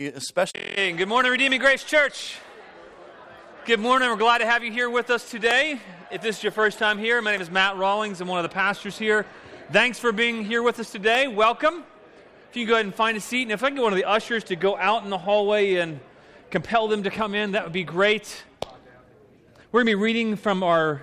especially. Good morning, Redeeming Grace Church. Good morning. We're glad to have you here with us today. If this is your first time here, my name is Matt Rawlings. I'm one of the pastors here. Thanks for being here with us today. Welcome. If you can go ahead and find a seat, and if I can get one of the ushers to go out in the hallway and compel them to come in, that would be great. We're going to be reading from our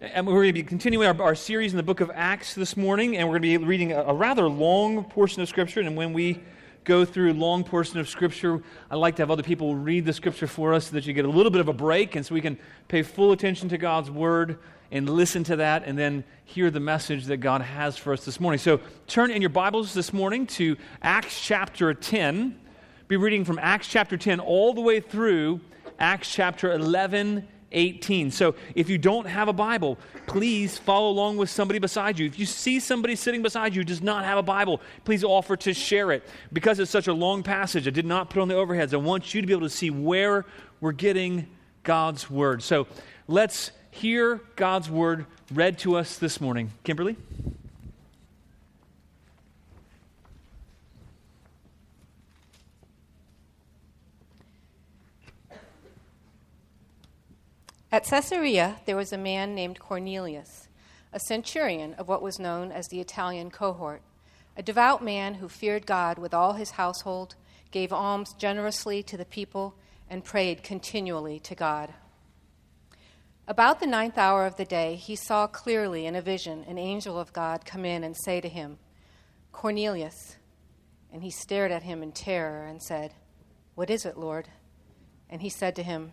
and we're going to be continuing our, our, series in the book of Acts this morning, and we're going to be reading a, a rather long portion of Scripture. And when we go through a long portion of Scripture, I like to have other people read the Scripture for us so that you get a little bit of a break and so we can pay full attention to God's Word and listen to that and then hear the message that God has for us this morning. So turn in your Bibles this morning to Acts chapter 10. Be reading from Acts chapter 10 all the way through Acts chapter 11 18. So if you don't have a Bible, please follow along with somebody beside you. If you see somebody sitting beside you who does not have a Bible, please offer to share it. Because it's such a long passage, I did not put on the overheads. I want you to be able to see where we're getting God's Word. So let's hear God's Word read to us this morning. Kimberly? At Caesarea, there was a man named Cornelius, a centurion of what was known as the Italian cohort, a devout man who feared God with all his household, gave alms generously to the people, and prayed continually to God. About the ninth hour of the day, he saw clearly in a vision an angel of God come in and say to him, Cornelius. And he stared at him in terror and said, What is it, Lord? And he said to him,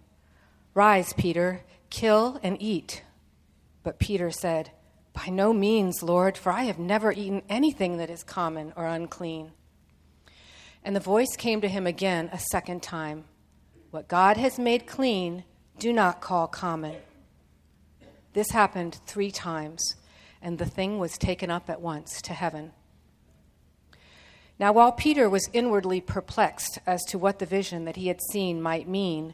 Rise, Peter, kill and eat. But Peter said, By no means, Lord, for I have never eaten anything that is common or unclean. And the voice came to him again a second time What God has made clean, do not call common. This happened three times, and the thing was taken up at once to heaven. Now, while Peter was inwardly perplexed as to what the vision that he had seen might mean,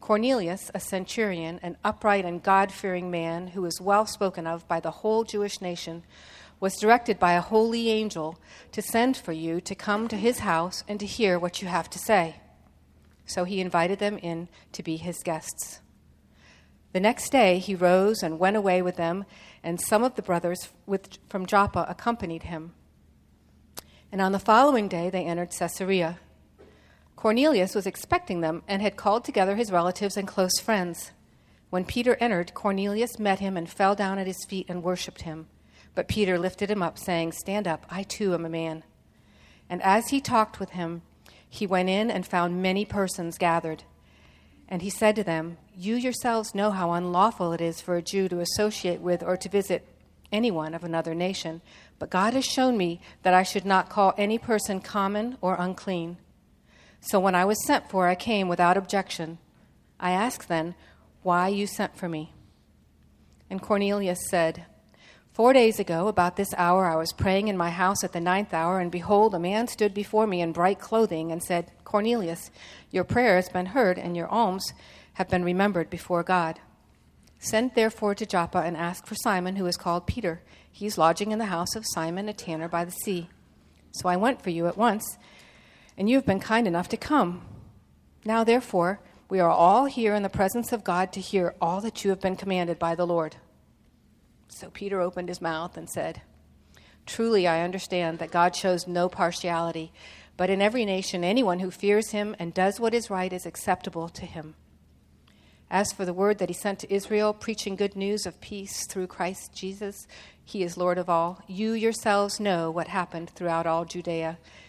Cornelius, a centurion, an upright and God fearing man who is well spoken of by the whole Jewish nation, was directed by a holy angel to send for you to come to his house and to hear what you have to say. So he invited them in to be his guests. The next day he rose and went away with them, and some of the brothers with, from Joppa accompanied him. And on the following day they entered Caesarea. Cornelius was expecting them and had called together his relatives and close friends. When Peter entered, Cornelius met him and fell down at his feet and worshipped him. But Peter lifted him up, saying, Stand up, I too am a man. And as he talked with him, he went in and found many persons gathered. And he said to them, You yourselves know how unlawful it is for a Jew to associate with or to visit anyone of another nation. But God has shown me that I should not call any person common or unclean. So when I was sent for, I came without objection. I asked then, Why you sent for me? And Cornelius said, Four days ago, about this hour, I was praying in my house at the ninth hour, and behold, a man stood before me in bright clothing and said, Cornelius, your prayer has been heard, and your alms have been remembered before God. Send therefore to Joppa and ask for Simon, who is called Peter. He is lodging in the house of Simon, a tanner by the sea. So I went for you at once, and you have been kind enough to come. Now, therefore, we are all here in the presence of God to hear all that you have been commanded by the Lord. So Peter opened his mouth and said, Truly, I understand that God shows no partiality, but in every nation, anyone who fears him and does what is right is acceptable to him. As for the word that he sent to Israel, preaching good news of peace through Christ Jesus, he is Lord of all. You yourselves know what happened throughout all Judea,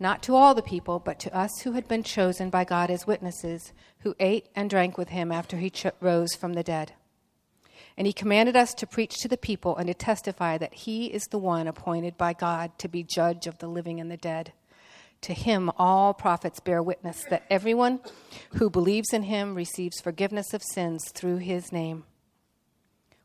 not to all the people, but to us who had been chosen by God as witnesses, who ate and drank with him after he ch- rose from the dead. And he commanded us to preach to the people and to testify that he is the one appointed by God to be judge of the living and the dead. To him, all prophets bear witness that everyone who believes in him receives forgiveness of sins through his name.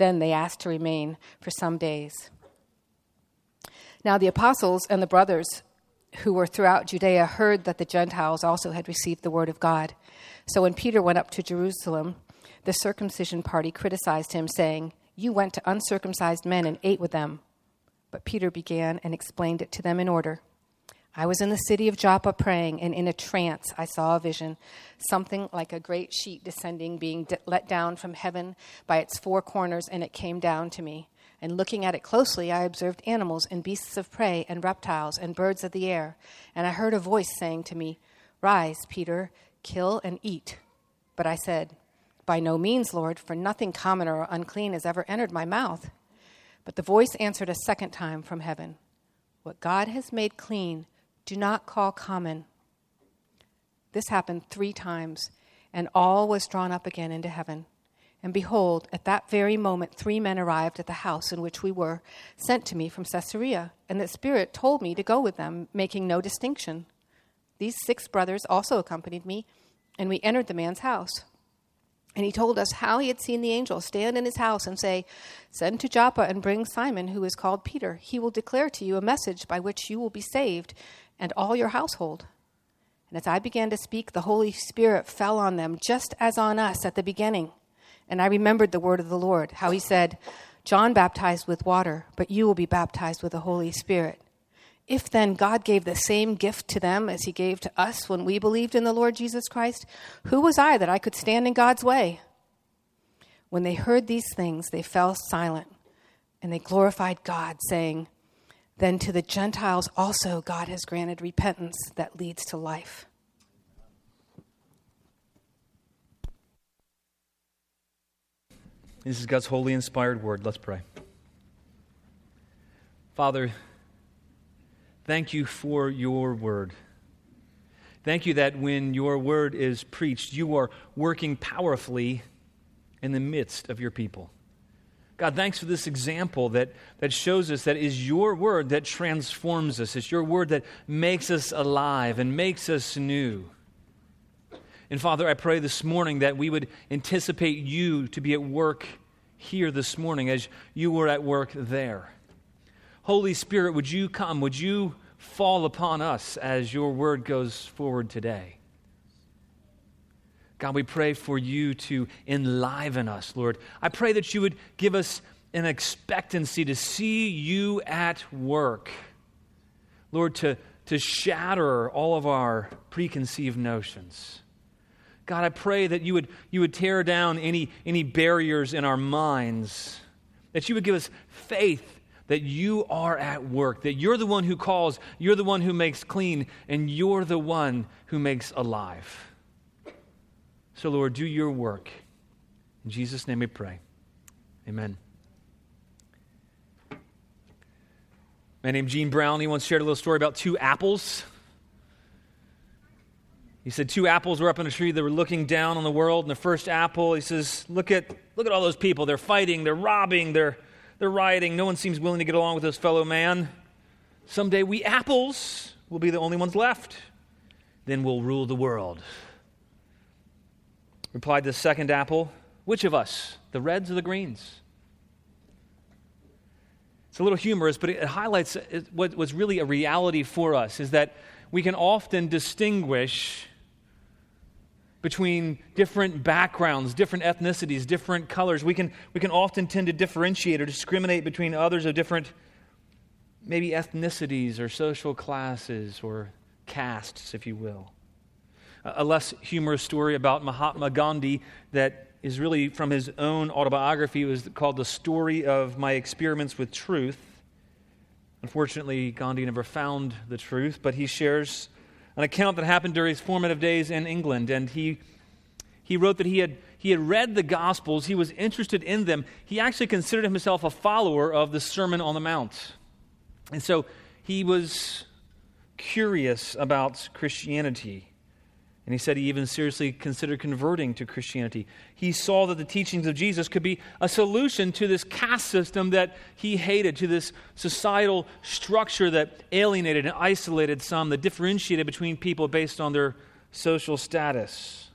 Then they asked to remain for some days. Now the apostles and the brothers who were throughout Judea heard that the Gentiles also had received the word of God. So when Peter went up to Jerusalem, the circumcision party criticized him, saying, You went to uncircumcised men and ate with them. But Peter began and explained it to them in order. I was in the city of Joppa praying, and in a trance I saw a vision, something like a great sheet descending, being let down from heaven by its four corners, and it came down to me. And looking at it closely, I observed animals and beasts of prey, and reptiles and birds of the air. And I heard a voice saying to me, Rise, Peter, kill and eat. But I said, By no means, Lord, for nothing common or unclean has ever entered my mouth. But the voice answered a second time from heaven, What God has made clean, do not call common. This happened three times, and all was drawn up again into heaven. And behold, at that very moment, three men arrived at the house in which we were, sent to me from Caesarea, and the Spirit told me to go with them, making no distinction. These six brothers also accompanied me, and we entered the man's house. And he told us how he had seen the angel stand in his house and say, Send to Joppa and bring Simon, who is called Peter. He will declare to you a message by which you will be saved and all your household. And as I began to speak, the Holy Spirit fell on them, just as on us at the beginning. And I remembered the word of the Lord, how he said, John baptized with water, but you will be baptized with the Holy Spirit. If then God gave the same gift to them as he gave to us when we believed in the Lord Jesus Christ, who was I that I could stand in God's way? When they heard these things, they fell silent and they glorified God, saying, then to the Gentiles also God has granted repentance that leads to life. This is God's holy inspired word. Let's pray. Father, thank you for your word. Thank you that when your word is preached, you are working powerfully in the midst of your people. God, thanks for this example that, that shows us that is your word that transforms us. It's your word that makes us alive and makes us new. And Father, I pray this morning that we would anticipate you to be at work here this morning as you were at work there. Holy Spirit, would you come? Would you fall upon us as your word goes forward today? God, we pray for you to enliven us, Lord. I pray that you would give us an expectancy to see you at work. Lord, to, to shatter all of our preconceived notions. God, I pray that you would, you would tear down any, any barriers in our minds, that you would give us faith that you are at work, that you're the one who calls, you're the one who makes clean, and you're the one who makes alive. So, Lord, do your work. In Jesus' name we pray. Amen. Man named Gene Brown, he once shared a little story about two apples. He said two apples were up in a tree. They were looking down on the world. And the first apple, he says, look at, look at all those people. They're fighting, they're robbing, they're, they're rioting. No one seems willing to get along with his fellow man. Someday we apples will be the only ones left. Then we'll rule the world. Replied the second apple, which of us, the reds or the greens? It's a little humorous, but it highlights what was really a reality for us is that we can often distinguish between different backgrounds, different ethnicities, different colors. We can, we can often tend to differentiate or discriminate between others of different, maybe ethnicities or social classes or castes, if you will. A less humorous story about Mahatma Gandhi that is really from his own autobiography. Was called The Story of My Experiments with Truth. Unfortunately, Gandhi never found the truth, but he shares an account that happened during his formative days in England. And he, he wrote that he had, he had read the Gospels, he was interested in them. He actually considered himself a follower of the Sermon on the Mount. And so he was curious about Christianity. And he said he even seriously considered converting to Christianity. He saw that the teachings of Jesus could be a solution to this caste system that he hated, to this societal structure that alienated and isolated some, that differentiated between people based on their social status.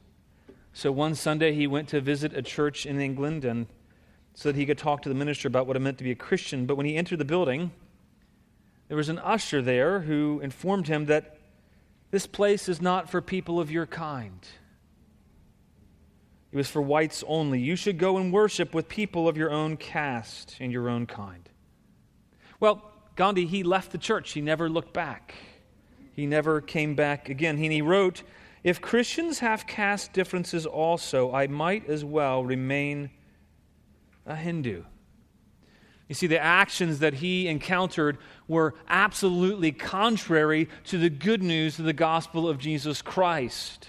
So one Sunday he went to visit a church in England and so that he could talk to the minister about what it meant to be a Christian. But when he entered the building, there was an usher there who informed him that this place is not for people of your kind. It was for whites only. You should go and worship with people of your own caste and your own kind. Well, Gandhi, he left the church. He never looked back. He never came back again. He wrote, If Christians have caste differences also, I might as well remain a Hindu. You see, the actions that he encountered were absolutely contrary to the good news of the gospel of Jesus Christ.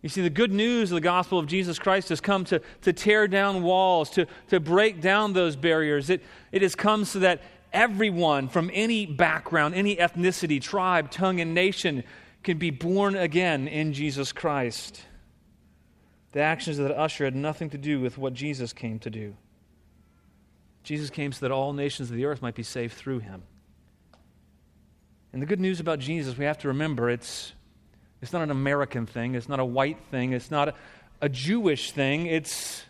You see, the good news of the gospel of Jesus Christ has come to, to tear down walls, to, to break down those barriers. It, it has come so that everyone from any background, any ethnicity, tribe, tongue, and nation can be born again in Jesus Christ. The actions of the usher had nothing to do with what Jesus came to do. Jesus came so that all nations of the earth might be saved through him. And the good news about Jesus, we have to remember it's, it's not an American thing, it's not a white thing, it's not a, a Jewish thing, it's,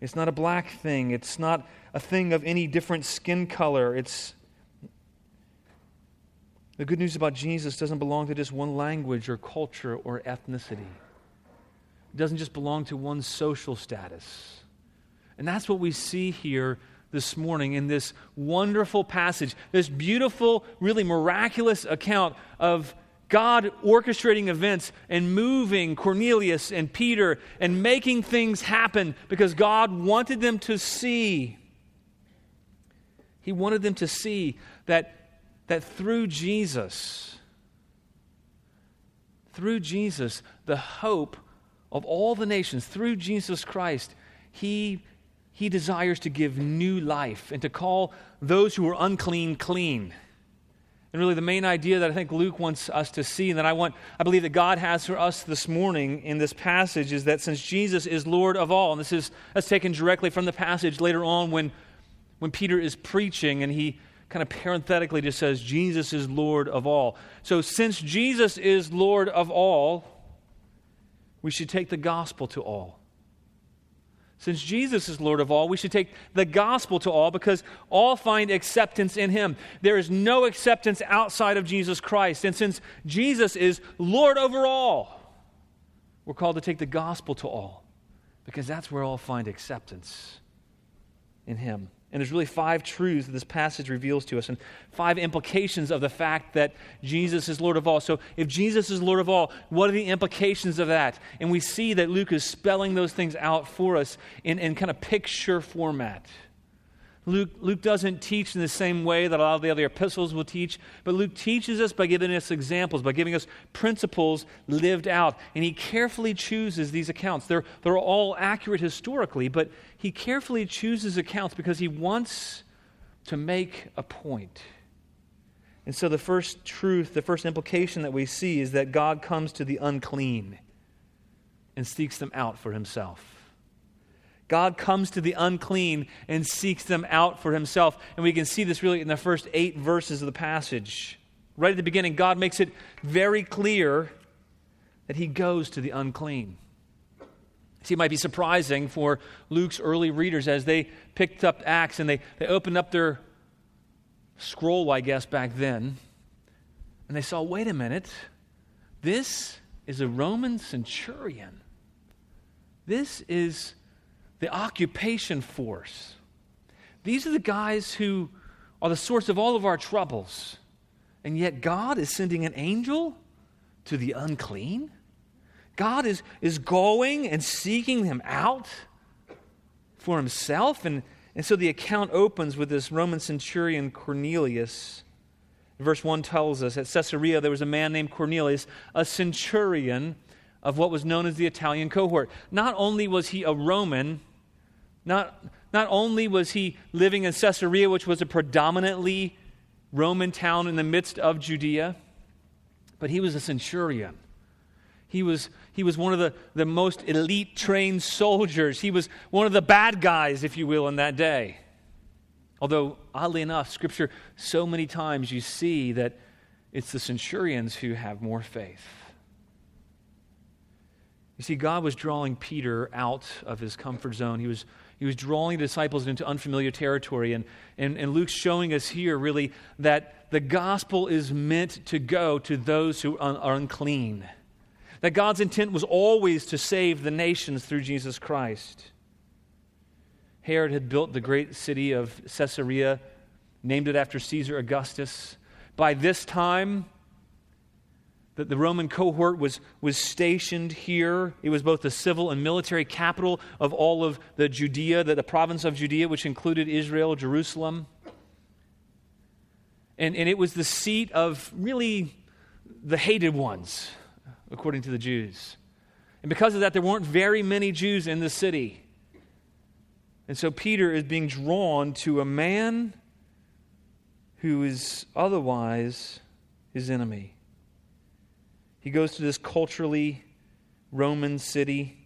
it's not a black thing, it's not a thing of any different skin color. It's the good news about Jesus doesn't belong to just one language or culture or ethnicity. It doesn't just belong to one social status. And that's what we see here this morning in this wonderful passage, this beautiful, really miraculous account of God orchestrating events and moving Cornelius and Peter and making things happen because God wanted them to see. He wanted them to see that, that through Jesus, through Jesus, the hope of all the nations, through Jesus Christ, He he desires to give new life and to call those who are unclean clean. And really, the main idea that I think Luke wants us to see, and that I want, I believe that God has for us this morning in this passage, is that since Jesus is Lord of all, and this is that's taken directly from the passage later on when, when Peter is preaching, and he kind of parenthetically just says, Jesus is Lord of all. So, since Jesus is Lord of all, we should take the gospel to all. Since Jesus is Lord of all, we should take the gospel to all because all find acceptance in him. There is no acceptance outside of Jesus Christ. And since Jesus is Lord over all, we're called to take the gospel to all because that's where all find acceptance in him. And there's really five truths that this passage reveals to us, and five implications of the fact that Jesus is Lord of all. So, if Jesus is Lord of all, what are the implications of that? And we see that Luke is spelling those things out for us in, in kind of picture format. Luke, Luke doesn't teach in the same way that a lot of the other epistles will teach, but Luke teaches us by giving us examples, by giving us principles lived out. And he carefully chooses these accounts. They're, they're all accurate historically, but he carefully chooses accounts because he wants to make a point. And so the first truth, the first implication that we see is that God comes to the unclean and seeks them out for himself. God comes to the unclean and seeks them out for himself. And we can see this really in the first eight verses of the passage. Right at the beginning, God makes it very clear that he goes to the unclean. See, it might be surprising for Luke's early readers as they picked up Acts and they, they opened up their scroll, I guess, back then, and they saw wait a minute, this is a Roman centurion. This is the occupation force. These are the guys who are the source of all of our troubles. And yet, God is sending an angel to the unclean. God is, is going and seeking them out for himself. And, and so the account opens with this Roman centurion Cornelius. Verse 1 tells us at Caesarea there was a man named Cornelius, a centurion of what was known as the Italian cohort. Not only was he a Roman, not, not only was he living in Caesarea, which was a predominantly Roman town in the midst of Judea, but he was a centurion. He was, he was one of the, the most elite trained soldiers. He was one of the bad guys, if you will, in that day. Although, oddly enough, Scripture, so many times you see that it's the centurions who have more faith. You see, God was drawing Peter out of his comfort zone. He was he was drawing the disciples into unfamiliar territory. And, and, and Luke's showing us here, really, that the gospel is meant to go to those who are unclean. That God's intent was always to save the nations through Jesus Christ. Herod had built the great city of Caesarea, named it after Caesar Augustus. By this time, that the Roman cohort was, was stationed here. It was both the civil and military capital of all of the Judea, the, the province of Judea, which included Israel, Jerusalem. And, and it was the seat of really the hated ones, according to the Jews. And because of that, there weren't very many Jews in the city. And so Peter is being drawn to a man who is otherwise his enemy. He goes to this culturally Roman city.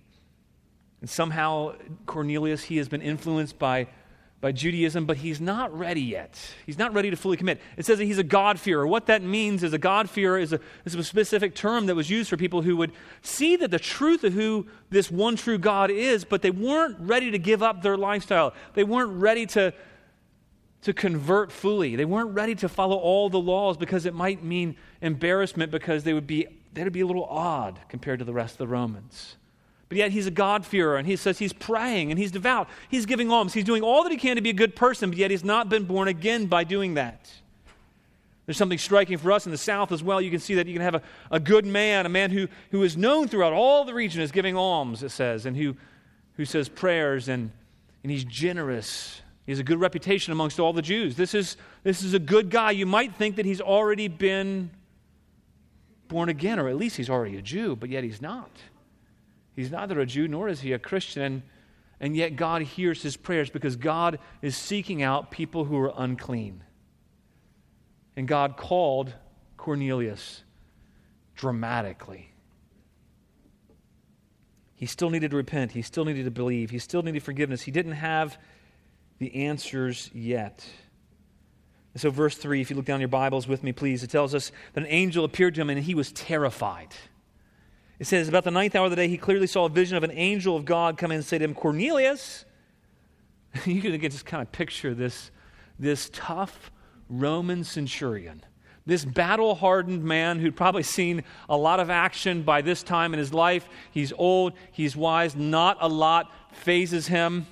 And somehow, Cornelius, he has been influenced by, by Judaism, but he's not ready yet. He's not ready to fully commit. It says that he's a God-fearer. What that means is a God-fearer is a, is a specific term that was used for people who would see that the truth of who this one true God is, but they weren't ready to give up their lifestyle. They weren't ready to, to convert fully. They weren't ready to follow all the laws because it might mean embarrassment because they would be that'd be a little odd compared to the rest of the Romans. But yet he's a God-fearer, and he says he's praying and he's devout. He's giving alms. He's doing all that he can to be a good person, but yet he's not been born again by doing that. There's something striking for us in the South as well. You can see that you can have a, a good man, a man who, who is known throughout all the region as giving alms, it says, and who, who says prayers, and, and he's generous. He has a good reputation amongst all the Jews. This is, this is a good guy. You might think that he's already been born again, or at least he's already a Jew, but yet he's not. He's neither a Jew nor is he a Christian, and yet God hears his prayers because God is seeking out people who are unclean. And God called Cornelius dramatically. He still needed to repent. He still needed to believe. He still needed forgiveness. He didn't have the answers yet. And so, verse 3, if you look down your Bibles with me, please, it tells us that an angel appeared to him and he was terrified. It says, About the ninth hour of the day, he clearly saw a vision of an angel of God come in and say to him, Cornelius. you can just kind of picture this, this tough Roman centurion, this battle hardened man who'd probably seen a lot of action by this time in his life. He's old, he's wise, not a lot fazes him.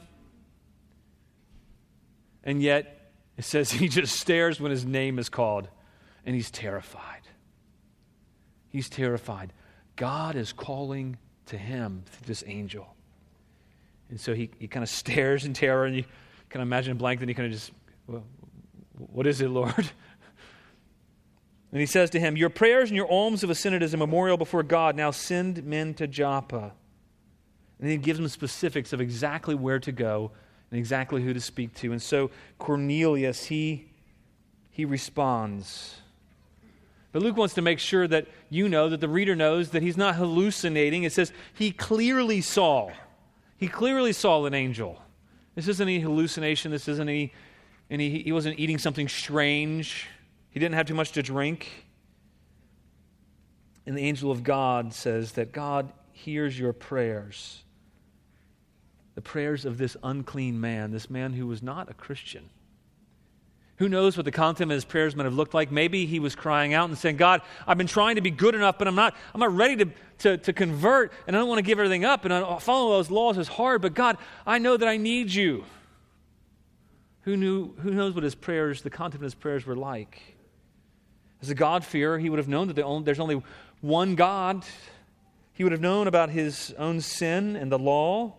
And yet, it says he just stares when his name is called, and he's terrified. He's terrified. God is calling to him through this angel. And so he, he kind of stares in terror, and you can imagine blank, then he kind of just, well, what is it, Lord? And he says to him, Your prayers and your alms have ascended as a memorial before God. Now send men to Joppa. And he gives them specifics of exactly where to go and exactly who to speak to. And so Cornelius, he, he responds. But Luke wants to make sure that you know, that the reader knows that he's not hallucinating. It says he clearly saw. He clearly saw an angel. This isn't any hallucination. This isn't any, any he wasn't eating something strange. He didn't have too much to drink. And the angel of God says that God hears your prayers. The prayers of this unclean man, this man who was not a Christian. Who knows what the content of his prayers might have looked like? Maybe he was crying out and saying, God, I've been trying to be good enough, but I'm not, I'm not ready to, to, to convert, and I don't want to give everything up, and I, follow those laws is hard, but God, I know that I need you. Who, knew, who knows what his prayers, the content of his prayers were like? As a God-fearer, he would have known that there's only one God. He would have known about his own sin and the law.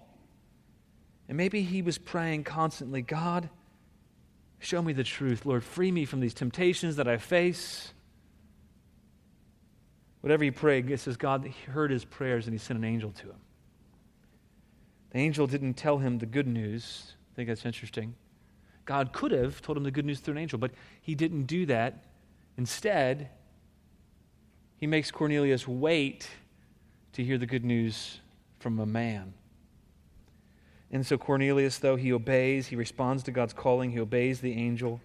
And maybe he was praying constantly God, Show me the truth. Lord, free me from these temptations that I face. Whatever he prayed, it says God heard his prayers and he sent an angel to him. The angel didn't tell him the good news. I think that's interesting. God could have told him the good news through an angel, but he didn't do that. Instead, he makes Cornelius wait to hear the good news from a man. And so Cornelius, though, he obeys, he responds to God's calling, he obeys the angel.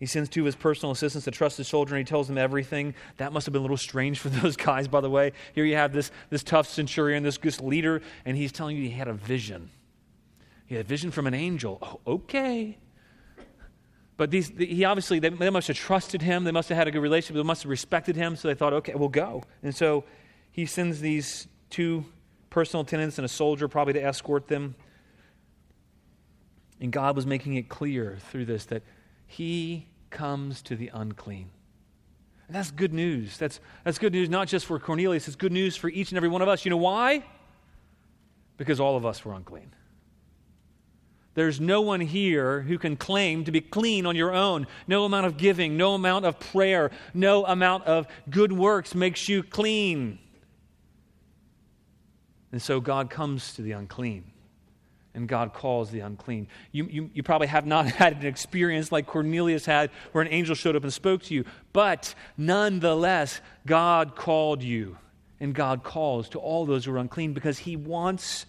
He sends two of his personal assistants to trust soldier, and He tells them everything. That must have been a little strange for those guys, by the way. Here you have this, this tough centurion, this, this leader, and he's telling you he had a vision. He had a vision from an angel. Oh, okay. But these, he obviously, they, they must have trusted him. They must have had a good relationship. They must have respected him. So they thought, okay, we'll go. And so he sends these two personal attendants and a soldier probably to escort them. And God was making it clear through this that He comes to the unclean. And that's good news. That's, that's good news not just for Cornelius, it's good news for each and every one of us. You know why? Because all of us were unclean. There's no one here who can claim to be clean on your own. No amount of giving, no amount of prayer, no amount of good works makes you clean. And so God comes to the unclean, and God calls the unclean. You, you, you probably have not had an experience like Cornelius had where an angel showed up and spoke to you, but nonetheless, God called you, and God calls to all those who are unclean because He wants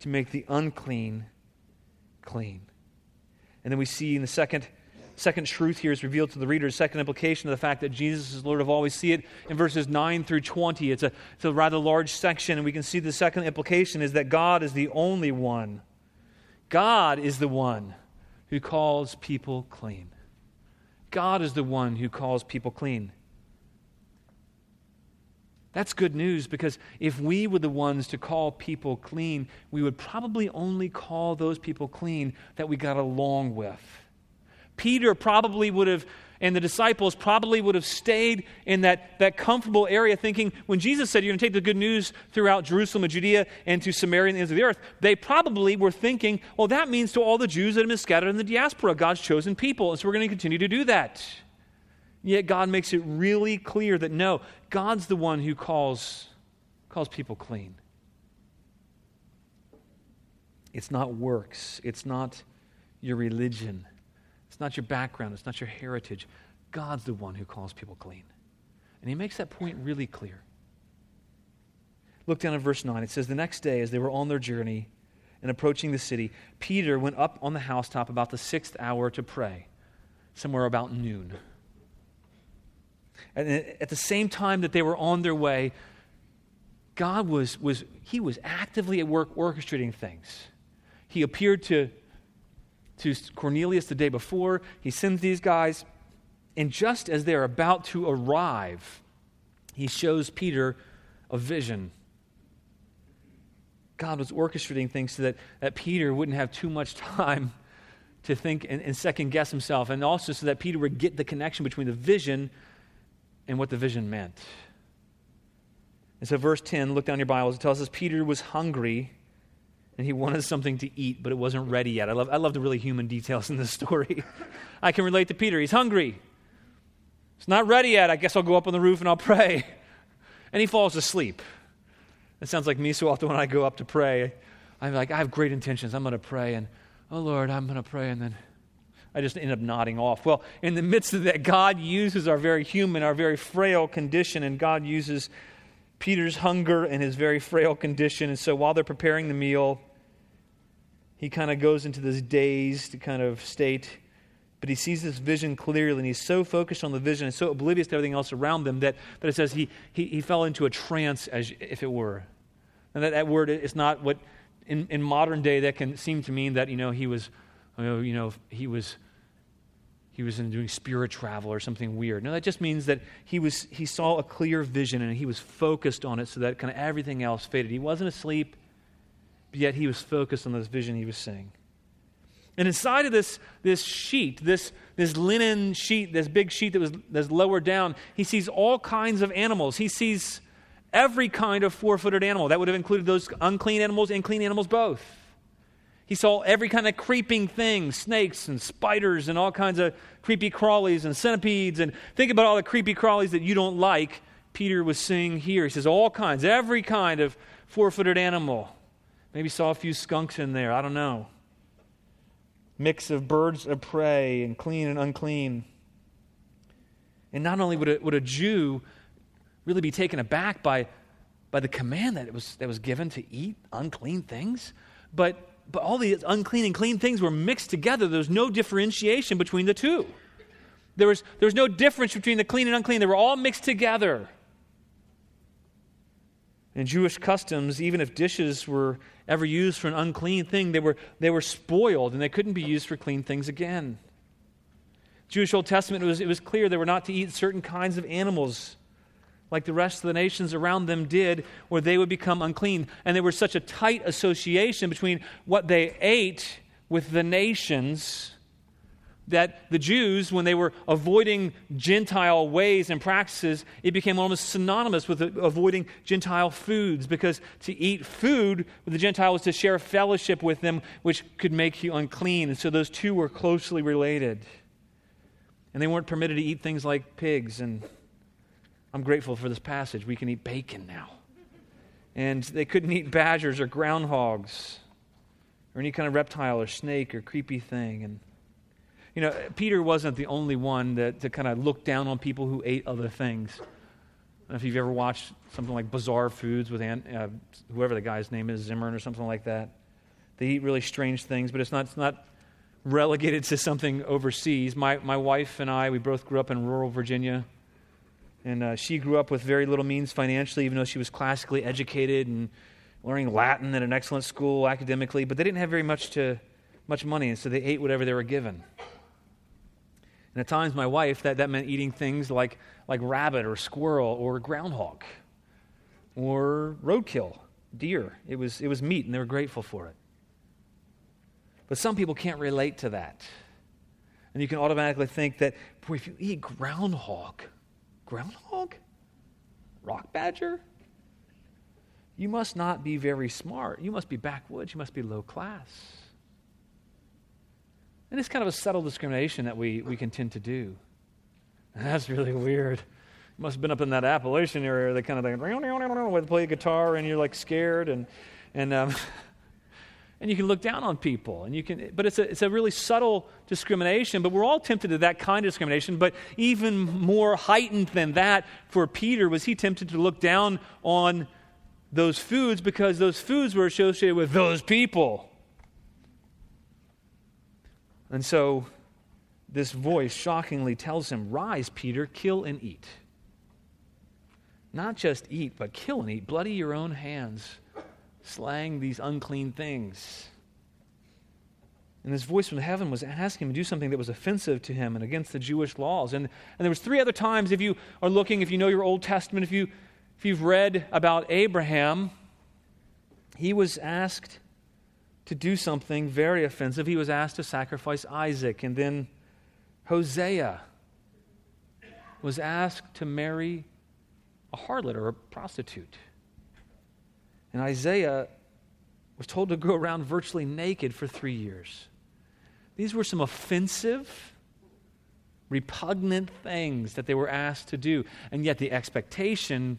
to make the unclean clean. And then we see in the second second truth here is revealed to the reader, second implication of the fact that Jesus is Lord of all. We see it in verses 9 through 20. It's a, it's a rather large section, and we can see the second implication is that God is the only one. God is the one who calls people clean. God is the one who calls people clean. That's good news because if we were the ones to call people clean, we would probably only call those people clean that we got along with. Peter probably would have, and the disciples probably would have stayed in that, that comfortable area thinking when Jesus said, You're going to take the good news throughout Jerusalem and Judea and to Samaria and the ends of the earth, they probably were thinking, Well, that means to all the Jews that have been scattered in the diaspora, God's chosen people. And so we're going to continue to do that. Yet God makes it really clear that no, God's the one who calls, calls people clean. It's not works, it's not your religion. Not your background, it's not your heritage. God's the one who calls people clean. And he makes that point really clear. Look down at verse 9. It says, The next day, as they were on their journey and approaching the city, Peter went up on the housetop about the sixth hour to pray, somewhere about noon. And at the same time that they were on their way, God was, was, he was actively at work orchestrating things. He appeared to to Cornelius the day before. He sends these guys, and just as they're about to arrive, he shows Peter a vision. God was orchestrating things so that, that Peter wouldn't have too much time to think and, and second guess himself, and also so that Peter would get the connection between the vision and what the vision meant. And so, verse 10, look down your Bibles, it tells us Peter was hungry and he wanted something to eat, but it wasn't ready yet. I love, I love the really human details in this story. I can relate to Peter. He's hungry. It's not ready yet. I guess I'll go up on the roof and I'll pray. And he falls asleep. It sounds like me so often when I go up to pray. I'm like, I have great intentions. I'm going to pray, and oh Lord, I'm going to pray, and then I just end up nodding off. Well, in the midst of that, God uses our very human, our very frail condition, and God uses Peter's hunger and his very frail condition. And so while they're preparing the meal, he kind of goes into this dazed kind of state. But he sees this vision clearly, and he's so focused on the vision and so oblivious to everything else around them that, that it says he, he, he fell into a trance, as if it were. And that, that word is not what, in, in modern day, that can seem to mean that, you know, he was, you know, he was he was in doing spirit travel or something weird. No, that just means that he was he saw a clear vision and he was focused on it so that kind of everything else faded. He wasn't asleep, yet he was focused on this vision he was seeing. And inside of this, this sheet, this, this linen sheet, this big sheet that was that's lowered down, he sees all kinds of animals. He sees every kind of four footed animal. That would have included those unclean animals and clean animals both. He saw every kind of creeping thing snakes and spiders and all kinds of creepy crawlies and centipedes. And think about all the creepy crawlies that you don't like. Peter was seeing here. He says, all kinds, every kind of four footed animal. Maybe saw a few skunks in there. I don't know. Mix of birds of prey and clean and unclean. And not only would a, would a Jew really be taken aback by, by the command that, was, that was given to eat unclean things, but but all these unclean and clean things were mixed together. There was no differentiation between the two. There was, there was no difference between the clean and unclean. They were all mixed together. In Jewish customs, even if dishes were ever used for an unclean thing, they were, they were spoiled and they couldn't be used for clean things again. Jewish Old Testament, it was, it was clear they were not to eat certain kinds of animals like the rest of the nations around them did, where they would become unclean. And there was such a tight association between what they ate with the nations that the Jews, when they were avoiding Gentile ways and practices, it became almost synonymous with avoiding Gentile foods because to eat food with the Gentiles was to share fellowship with them, which could make you unclean. And so those two were closely related. And they weren't permitted to eat things like pigs and I'm grateful for this passage. We can eat bacon now. And they couldn't eat badgers or groundhogs or any kind of reptile or snake or creepy thing. And, you know, Peter wasn't the only one that, to kind of look down on people who ate other things. I don't know if you've ever watched something like Bizarre Foods with Aunt, uh, whoever the guy's name is, Zimmern or something like that. They eat really strange things, but it's not, it's not relegated to something overseas. My, my wife and I, we both grew up in rural Virginia. And uh, she grew up with very little means financially, even though she was classically educated and learning Latin at an excellent school academically. But they didn't have very much to much money, and so they ate whatever they were given. And at times, my wife, that, that meant eating things like, like rabbit or squirrel or groundhog or roadkill, deer. It was, it was meat, and they were grateful for it. But some people can't relate to that. And you can automatically think that, boy, if you eat groundhog, groundhog? Rock badger? You must not be very smart. You must be backwoods. You must be low class. And it's kind of a subtle discrimination that we, we can tend to do. And that's really weird. You must have been up in that Appalachian area, they kind of thing, with play guitar and you're like scared and, and um, and you can look down on people and you can but it's a, it's a really subtle discrimination but we're all tempted to that kind of discrimination but even more heightened than that for peter was he tempted to look down on those foods because those foods were associated with those people and so this voice shockingly tells him rise peter kill and eat not just eat but kill and eat bloody your own hands slaying these unclean things. And this voice from heaven was asking him to do something that was offensive to him and against the Jewish laws. And, and there was three other times, if you are looking, if you know your Old Testament, if, you, if you've read about Abraham, he was asked to do something very offensive. He was asked to sacrifice Isaac. And then Hosea was asked to marry a harlot or a prostitute. And Isaiah was told to go around virtually naked for three years. These were some offensive, repugnant things that they were asked to do. And yet the expectation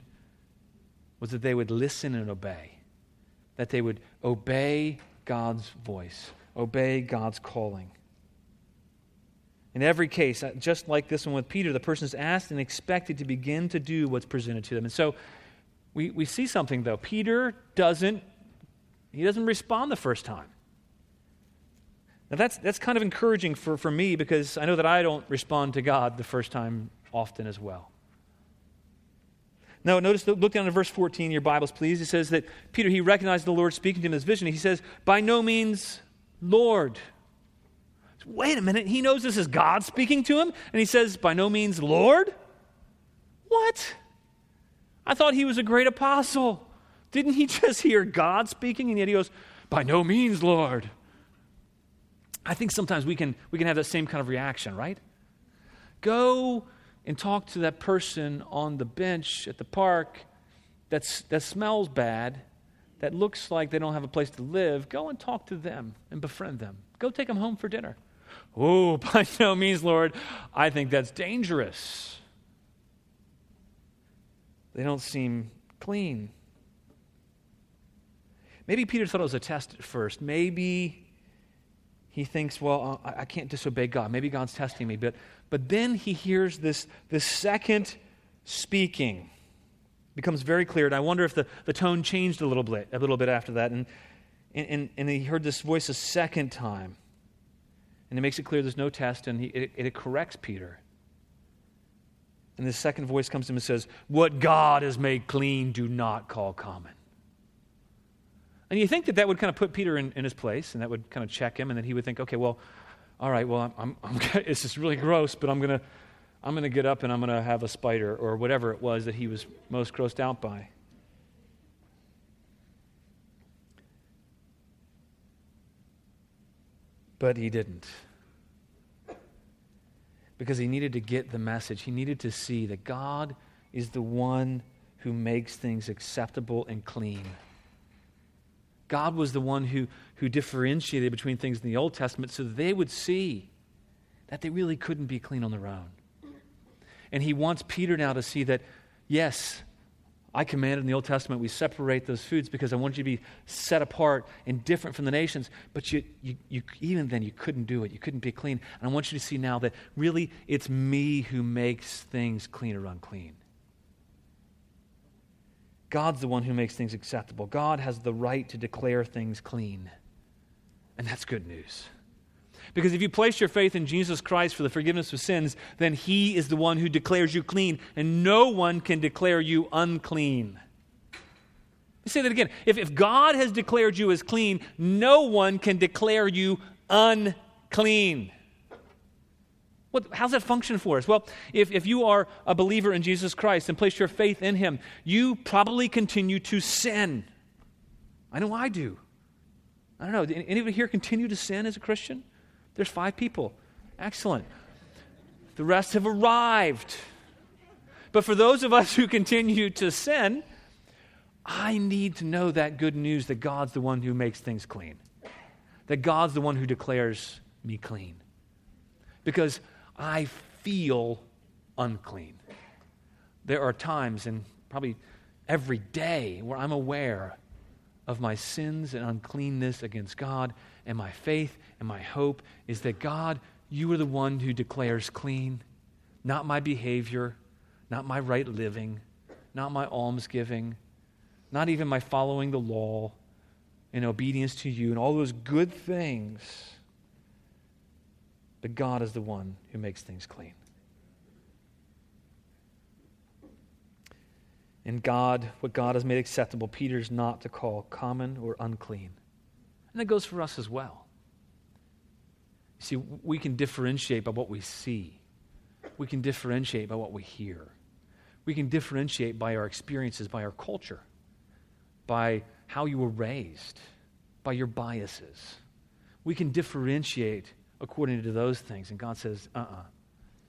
was that they would listen and obey, that they would obey God's voice, obey God's calling. In every case, uh, just like this one with Peter, the person is asked and expected to begin to do what's presented to them. And so we, we see something, though. Peter doesn't, he doesn't respond the first time. Now, that's, that's kind of encouraging for, for me because I know that I don't respond to God the first time often as well. Now, notice, look down to verse 14 in your Bibles, please. It says that Peter, he recognized the Lord speaking to him in his vision. He says, By no means, Lord. Wait a minute. He knows this is God speaking to him, and he says, By no means, Lord? What? I thought he was a great apostle. Didn't he just hear God speaking? And yet he goes, By no means, Lord. I think sometimes we can, we can have that same kind of reaction, right? Go and talk to that person on the bench at the park that's, that smells bad, that looks like they don't have a place to live. Go and talk to them and befriend them. Go take them home for dinner. Oh, by no means, Lord, I think that's dangerous. They don't seem clean. Maybe Peter thought it was a test at first. Maybe he thinks, well, uh, I, I can't disobey God. Maybe God's testing me. But, but then he hears this, this second speaking. It becomes very clear. And I wonder if the, the tone changed a little bit, a little bit after that. And, and, and he heard this voice a second time. And it makes it clear there's no test, and he, it, it corrects Peter. And the second voice comes to him and says, What God has made clean, do not call common. And you think that that would kind of put Peter in, in his place, and that would kind of check him, and then he would think, okay, well, all right, well, I'm, I'm, I'm this is really gross, but I'm going to I'm going to get up and I'm going to have a spider or whatever it was that he was most grossed out by. But he didn't. Because he needed to get the message. He needed to see that God is the one who makes things acceptable and clean. God was the one who, who differentiated between things in the Old Testament so they would see that they really couldn't be clean on their own. And he wants Peter now to see that, yes, I commanded in the Old Testament we separate those foods because I want you to be set apart and different from the nations. But you, you, you, even then, you couldn't do it. You couldn't be clean. And I want you to see now that really it's me who makes things clean or unclean. God's the one who makes things acceptable. God has the right to declare things clean. And that's good news. Because if you place your faith in Jesus Christ for the forgiveness of sins, then He is the one who declares you clean, and no one can declare you unclean. Let me say that again. If, if God has declared you as clean, no one can declare you unclean. What, how's that function for us? Well, if, if you are a believer in Jesus Christ and place your faith in Him, you probably continue to sin. I know I do. I don't know. Anybody here continue to sin as a Christian? There's five people. Excellent. The rest have arrived. But for those of us who continue to sin, I need to know that good news that God's the one who makes things clean, that God's the one who declares me clean. Because I feel unclean. There are times, and probably every day, where I'm aware of my sins and uncleanness against God, and my faith and my hope is that God, you are the one who declares clean, not my behavior, not my right living, not my almsgiving, not even my following the law in obedience to you, and all those good things but God is the one who makes things clean. And God, what God has made acceptable, Peter's not to call common or unclean. And that goes for us as well. See, we can differentiate by what we see, we can differentiate by what we hear, we can differentiate by our experiences, by our culture, by how you were raised. by your biases. We can differentiate according to those things. And God says, uh uh-uh, uh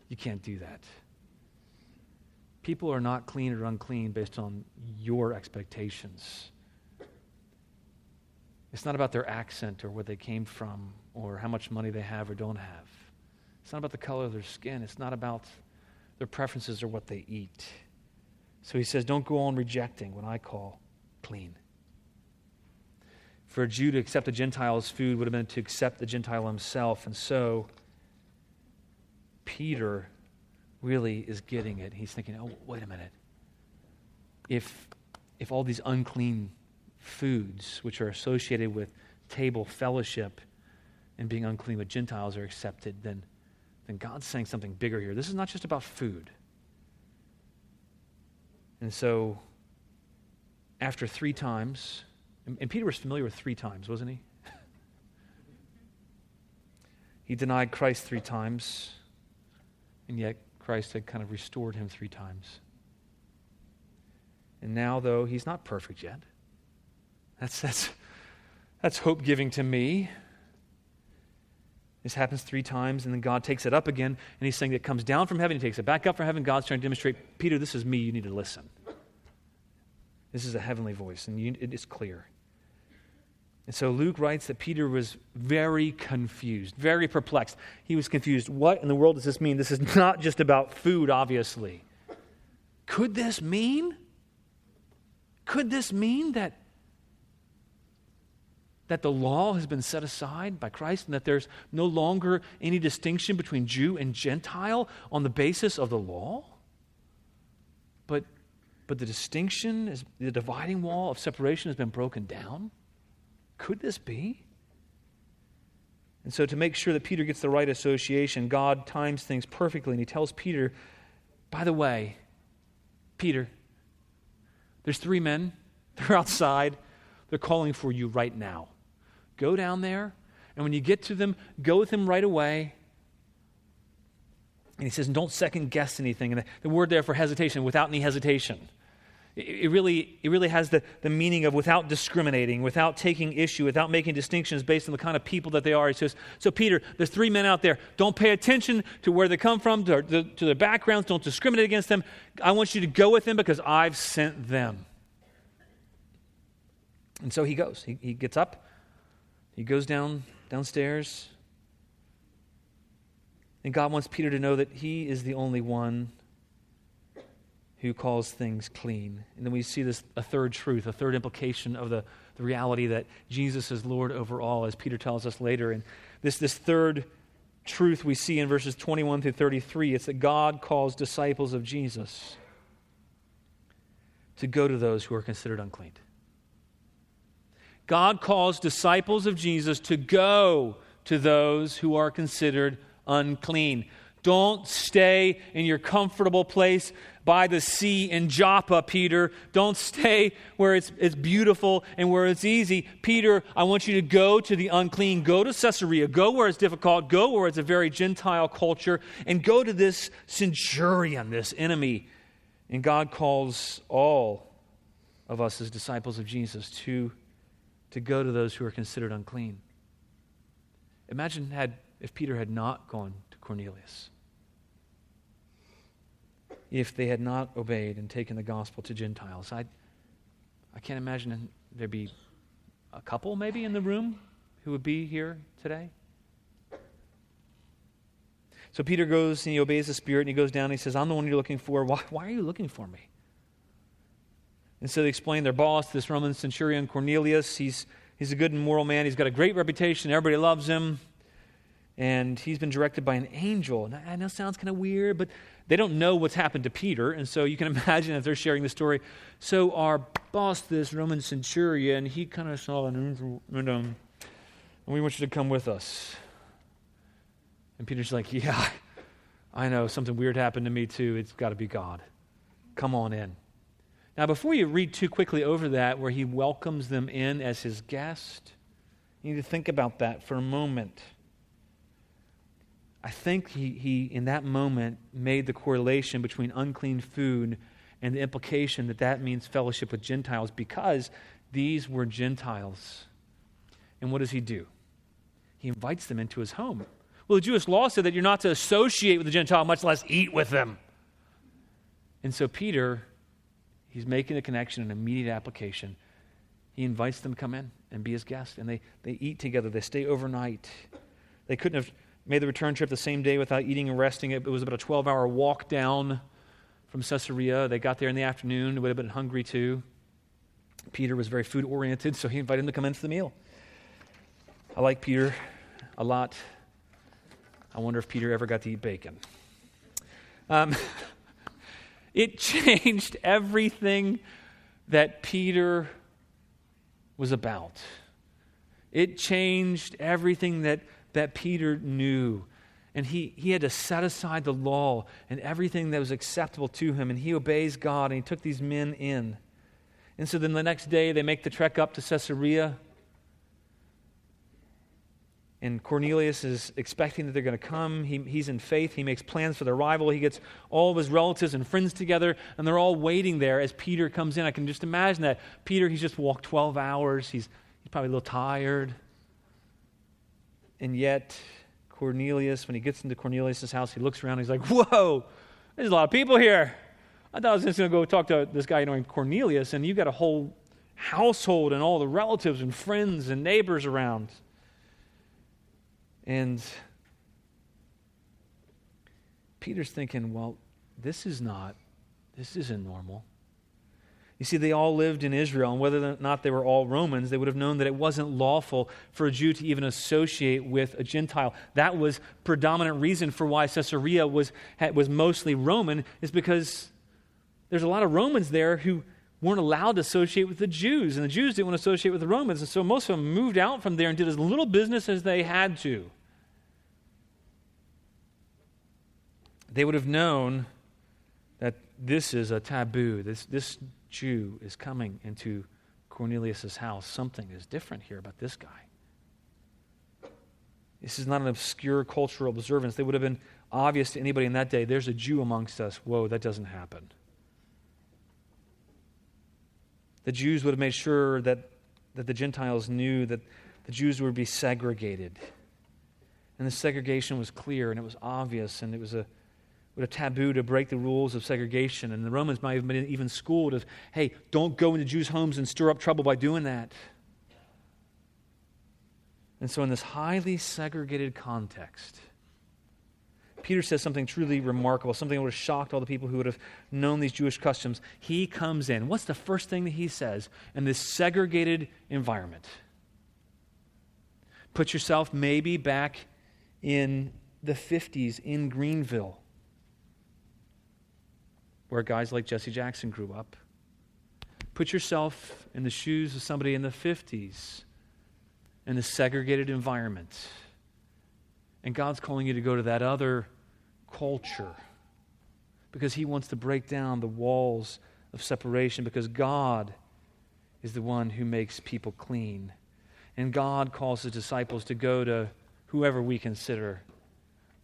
you can't do that. People are not clean or unclean based on your expectations. It's not about their accent or where they came from or how much money they have or don't have. It's not about the color of their skin. It's not about their preferences or what they eat. So he says, Don't go on rejecting what I call clean. For a Jew to accept a Gentile's food would have been to accept the Gentile himself. And so Peter really is getting it. He's thinking, oh, wait a minute. If, if all these unclean foods, which are associated with table fellowship and being unclean with Gentiles, are accepted, then, then God's saying something bigger here. This is not just about food. And so, after three times, and, and Peter was familiar with three times, wasn't he? he denied Christ three times, and yet Christ had kind of restored him three times. And now, though, he's not perfect yet. That's, that's, that's hope giving to me. This happens three times, and then God takes it up again, and he's saying it comes down from heaven, he takes it back up from heaven. God's trying to demonstrate, Peter, this is me, you need to listen. This is a heavenly voice, and you, it is clear. And so Luke writes that Peter was very confused, very perplexed. He was confused. What in the world does this mean? This is not just about food, obviously. Could this mean? Could this mean that, that the law has been set aside by Christ and that there's no longer any distinction between Jew and Gentile on the basis of the law? But, but the distinction, is, the dividing wall of separation has been broken down? Could this be? And so, to make sure that Peter gets the right association, God times things perfectly, and he tells Peter, by the way, Peter, there's three men. They're outside. They're calling for you right now. Go down there, and when you get to them, go with them right away. And he says, don't second guess anything. And the, the word there for hesitation, without any hesitation. It really, it really has the, the meaning of without discriminating, without taking issue, without making distinctions based on the kind of people that they are. He says, So, Peter, there's three men out there. Don't pay attention to where they come from, to, to, to their backgrounds. Don't discriminate against them. I want you to go with them because I've sent them. And so he goes. He, he gets up, he goes down downstairs. And God wants Peter to know that he is the only one who calls things clean. And then we see this a third truth, a third implication of the, the reality that Jesus is Lord over all, as Peter tells us later. And this, this third truth we see in verses 21 through 33 it's that God calls disciples of Jesus to go to those who are considered unclean. God calls disciples of Jesus to go to those who are considered unclean. Don't stay in your comfortable place by the sea in Joppa, Peter. Don't stay where it's, it's beautiful and where it's easy. Peter, I want you to go to the unclean. Go to Caesarea. Go where it's difficult. Go where it's a very Gentile culture. And go to this centurion, this enemy. And God calls all of us as disciples of Jesus to, to go to those who are considered unclean. Imagine had, if Peter had not gone to Cornelius if they had not obeyed and taken the gospel to Gentiles. I, I can't imagine there'd be a couple maybe in the room who would be here today. So Peter goes and he obeys the Spirit and he goes down and he says, I'm the one you're looking for. Why, why are you looking for me? And so they explain their boss, this Roman centurion Cornelius. He's, he's a good and moral man. He's got a great reputation. Everybody loves him. And he's been directed by an angel. Now, I know sounds kind of weird, but they don't know what's happened to Peter, and so you can imagine that they're sharing the story. So our boss, this Roman centurion, he kind of saw an and, and we want you to come with us. And Peter's like, Yeah, I know something weird happened to me too. It's got to be God. Come on in. Now, before you read too quickly over that, where he welcomes them in as his guest, you need to think about that for a moment. I think he, he, in that moment, made the correlation between unclean food and the implication that that means fellowship with Gentiles because these were Gentiles. And what does he do? He invites them into his home. Well, the Jewish law said that you're not to associate with the Gentile, much less eat with them. And so Peter, he's making a connection, an immediate application. He invites them to come in and be his guest. And they, they eat together, they stay overnight. They couldn't have made the return trip the same day without eating and resting. It was about a 12 hour walk down from Caesarea. They got there in the afternoon, would have been hungry too. Peter was very food oriented, so he invited him to come in for the meal. I like Peter a lot. I wonder if Peter ever got to eat bacon. Um, it changed everything that Peter was about. It changed everything that, that Peter knew. And he, he had to set aside the law and everything that was acceptable to him. And he obeys God and he took these men in. And so then the next day they make the trek up to Caesarea. And Cornelius is expecting that they're going to come. He, he's in faith. He makes plans for their arrival. He gets all of his relatives and friends together, and they're all waiting there as Peter comes in. I can just imagine that. Peter, he's just walked 12 hours. He's, he's probably a little tired. And yet, Cornelius, when he gets into Cornelius' house, he looks around. He's like, Whoa, there's a lot of people here. I thought I was just going to go talk to this guy named Cornelius, and you got a whole household and all the relatives and friends and neighbors around. And Peter's thinking, well, this is not, this isn't normal. You see, they all lived in Israel, and whether or not they were all Romans, they would have known that it wasn't lawful for a Jew to even associate with a Gentile. That was predominant reason for why Caesarea was, was mostly Roman, is because there's a lot of Romans there who weren't allowed to associate with the Jews, and the Jews didn't want to associate with the Romans, and so most of them moved out from there and did as little business as they had to. They would have known that this is a taboo. This, this Jew is coming into Cornelius' house. Something is different here about this guy. This is not an obscure cultural observance. They would have been obvious to anybody in that day there's a Jew amongst us. Whoa, that doesn't happen the Jews would have made sure that, that the Gentiles knew that the Jews would be segregated. And the segregation was clear and it was obvious, and it was a, a taboo to break the rules of segregation. And the Romans might have been even schooled of, hey, don't go into Jews' homes and stir up trouble by doing that. And so, in this highly segregated context, Peter says something truly remarkable, something that would have shocked all the people who would have known these Jewish customs. He comes in. What's the first thing that he says in this segregated environment? Put yourself maybe back in the 50s in Greenville, where guys like Jesse Jackson grew up. Put yourself in the shoes of somebody in the 50s in a segregated environment. And God's calling you to go to that other culture because he wants to break down the walls of separation because God is the one who makes people clean. And God calls his disciples to go to whoever we consider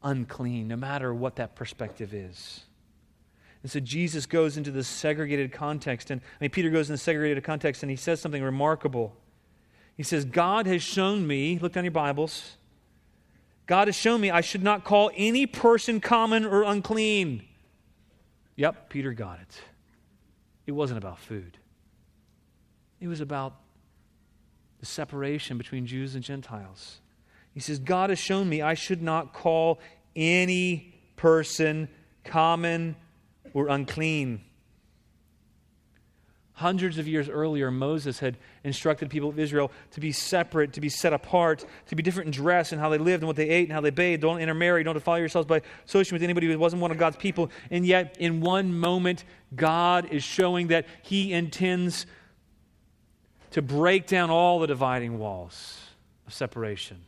unclean, no matter what that perspective is. And so Jesus goes into this segregated context. And I mean, Peter goes in the segregated context and he says something remarkable. He says, God has shown me, look down your Bibles, God has shown me I should not call any person common or unclean. Yep, Peter got it. It wasn't about food, it was about the separation between Jews and Gentiles. He says, God has shown me I should not call any person common or unclean. Hundreds of years earlier, Moses had instructed people of Israel to be separate, to be set apart, to be different in dress and how they lived and what they ate and how they bathed. Don't intermarry, don't defile yourselves by associating with anybody who wasn't one of God's people. And yet, in one moment, God is showing that He intends to break down all the dividing walls of separation,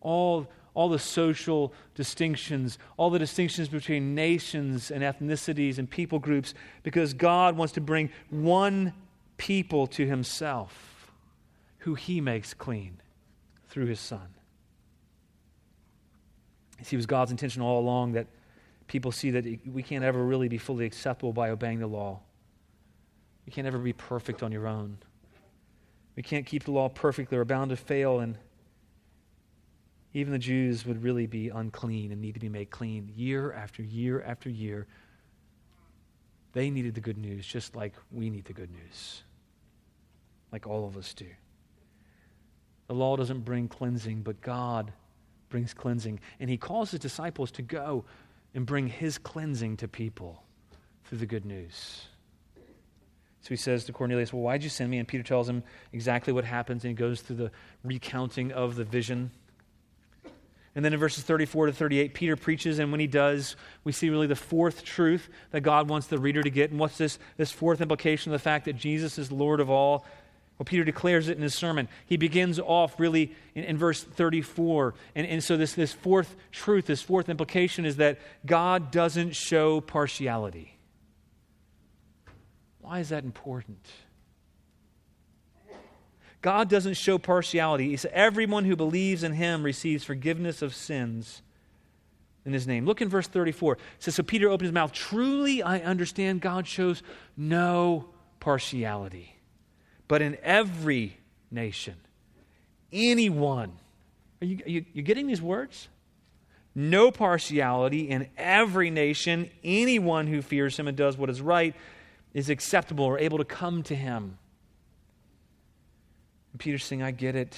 all all the social distinctions, all the distinctions between nations and ethnicities and people groups, because God wants to bring one people to Himself who He makes clean through His Son. See, it was God's intention all along that people see that we can't ever really be fully acceptable by obeying the law. You can't ever be perfect on your own. we can't keep the law perfectly. We're bound to fail. And even the Jews would really be unclean and need to be made clean year after year after year. They needed the good news just like we need the good news, like all of us do. The law doesn't bring cleansing, but God brings cleansing. And He calls His disciples to go and bring His cleansing to people through the good news. So he says to Cornelius, Well, why'd you send me? And Peter tells him exactly what happens, and he goes through the recounting of the vision. And then in verses 34 to 38, Peter preaches, and when he does, we see really the fourth truth that God wants the reader to get. And what's this, this fourth implication of the fact that Jesus is Lord of all? Well, Peter declares it in his sermon. He begins off really in, in verse 34. And, and so, this, this fourth truth, this fourth implication is that God doesn't show partiality. Why is that important? God doesn't show partiality. He says, Everyone who believes in him receives forgiveness of sins in his name. Look in verse 34. It says, So Peter opened his mouth. Truly, I understand God shows no partiality, but in every nation, anyone. Are you, are you, you getting these words? No partiality in every nation. Anyone who fears him and does what is right is acceptable or able to come to him. And Peter's saying, I get it.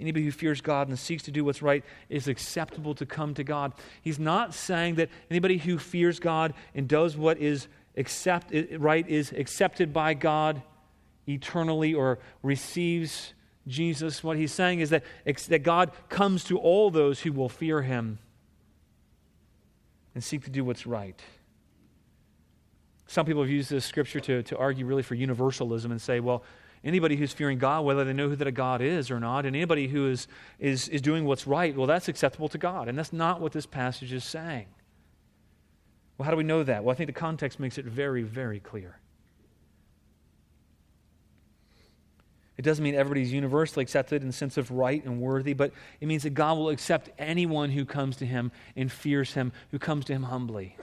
Anybody who fears God and seeks to do what's right is acceptable to come to God. He's not saying that anybody who fears God and does what is accept, right is accepted by God eternally or receives Jesus. What he's saying is that, that God comes to all those who will fear him and seek to do what's right. Some people have used this scripture to, to argue really for universalism and say, well, anybody who's fearing God, whether they know who that a God is or not, and anybody who is, is, is doing what's right, well, that's acceptable to God. And that's not what this passage is saying. Well, how do we know that? Well, I think the context makes it very, very clear. It doesn't mean everybody's universally accepted in the sense of right and worthy, but it means that God will accept anyone who comes to him and fears him, who comes to him humbly.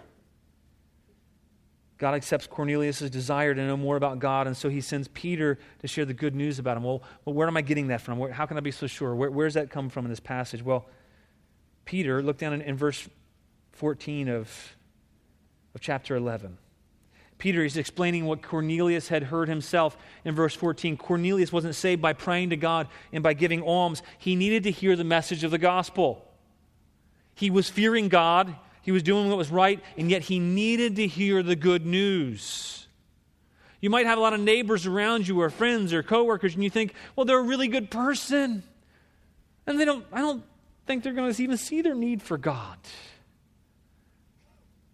God accepts Cornelius' desire to know more about God, and so he sends Peter to share the good news about him. Well, well where am I getting that from? Where, how can I be so sure? Where, where, does that come from in this passage? Well, Peter, look down in, in verse 14 of, of chapter 11. Peter is explaining what Cornelius had heard himself in verse 14. Cornelius wasn't saved by praying to God and by giving alms, he needed to hear the message of the gospel. He was fearing God. He was doing what was right, and yet he needed to hear the good news. You might have a lot of neighbors around you, or friends, or coworkers, and you think, well, they're a really good person. And they don't, I don't think they're going to even see their need for God.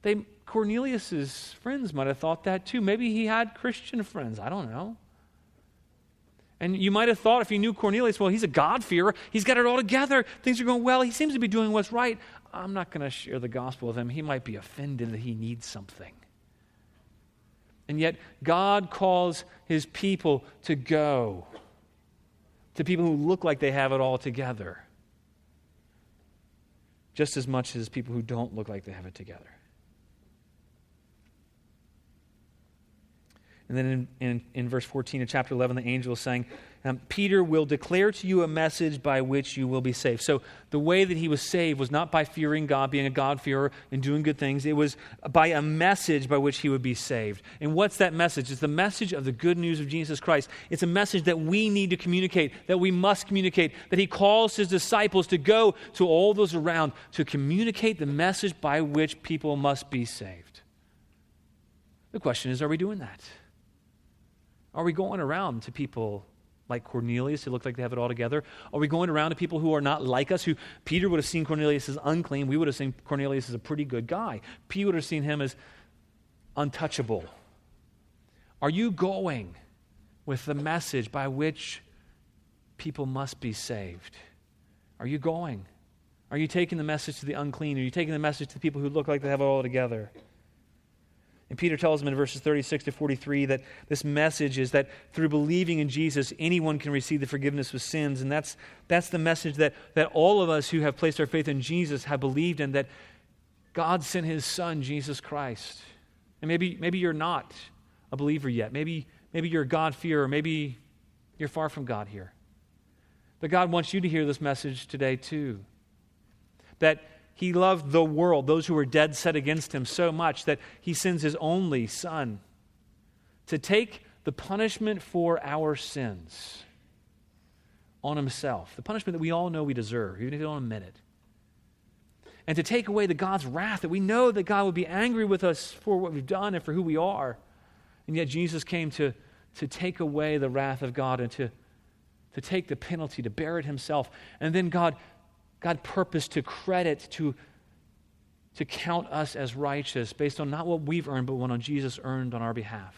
They, Cornelius's friends might have thought that too. Maybe he had Christian friends. I don't know. And you might have thought if you knew Cornelius, well, he's a God-fearer. He's got it all together. Things are going well. He seems to be doing what's right. I'm not going to share the gospel with him. He might be offended that he needs something. And yet, God calls his people to go to people who look like they have it all together, just as much as people who don't look like they have it together. And then in, in, in, verse 14 of chapter 11, the angel is saying, um, Peter will declare to you a message by which you will be saved. So the way that he was saved was not by fearing God, being a God-fearer, and doing good things. It was by a message by which he would be saved. And what's that message? It's the message of the good news of Jesus Christ. It's a message that we need to communicate, that we must communicate, that he calls his disciples to go to all those around to communicate the message by which people must be saved. The question is, are we doing that? Are we going around to people like Cornelius who look like they have it all together? Are we going around to people who are not like us, who Peter would have seen Cornelius as unclean? We would have seen Cornelius as a pretty good guy. Peter would have seen him as untouchable. Are you going with the message by which people must be saved? Are you going? Are you taking the message to the unclean? Are you taking the message to the people who look like they have it all together? And Peter tells them in verses 36 to 43 that this message is that through believing in Jesus, anyone can receive the forgiveness of sins. And that's, that's the message that, that all of us who have placed our faith in Jesus have believed in that God sent his son, Jesus Christ. And maybe, maybe you're not a believer yet. Maybe, maybe you're a God-fearer. Maybe You're far from God here. But God wants you to hear this message today, too. That He loved the world, those who were dead set against Him, so much that He sends His only Son to take the punishment for our sins on Himself, the punishment that we all know we deserve, even if we don't admit it. And to take away the God's wrath that we know that God would be angry with us for what we've done and for who we are. And yet Jesus came to, to take away the wrath of God and to to take the penalty, to bear it himself. And then God, God purposed to credit, to, to count us as righteous based on not what we've earned, but what Jesus earned on our behalf.